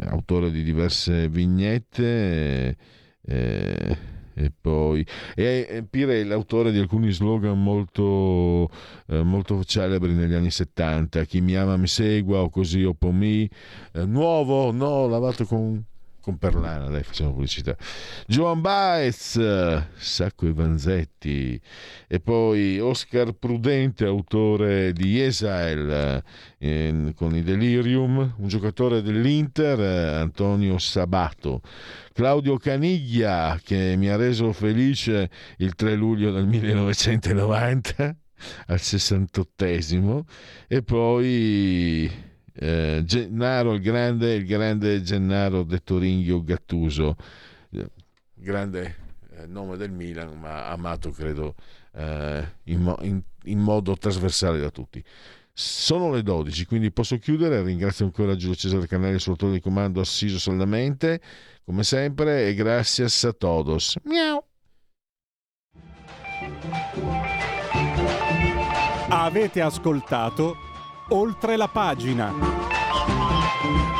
autore di diverse vignette, eh, e poi e Pire è l'autore di alcuni slogan molto, eh, molto celebri negli anni 70 chi mi ama mi segua o così o po' mi. Eh, nuovo? No lavato con con Perlana, dai, facciamo pubblicità. Joan Baez, Sacco e Vanzetti, e poi Oscar Prudente, autore di Esael eh, con i Delirium, un giocatore dell'Inter, eh, Antonio Sabato. Claudio Caniglia, che mi ha reso felice il 3 luglio del 1990 al 68 e poi eh, Gennaro il grande, il grande Gennaro detto Ringhio Gattuso, grande eh, nome del Milan, ma amato credo eh, in, in, in, modo trasversale da tutti. Sono le 12, quindi posso chiudere. Ringrazio ancora Giulio Cesare Canale, il suo autore di comando assiso saldamente, come sempre, e grazie a todos. Miau. Avete ascoltato oltre la pagina.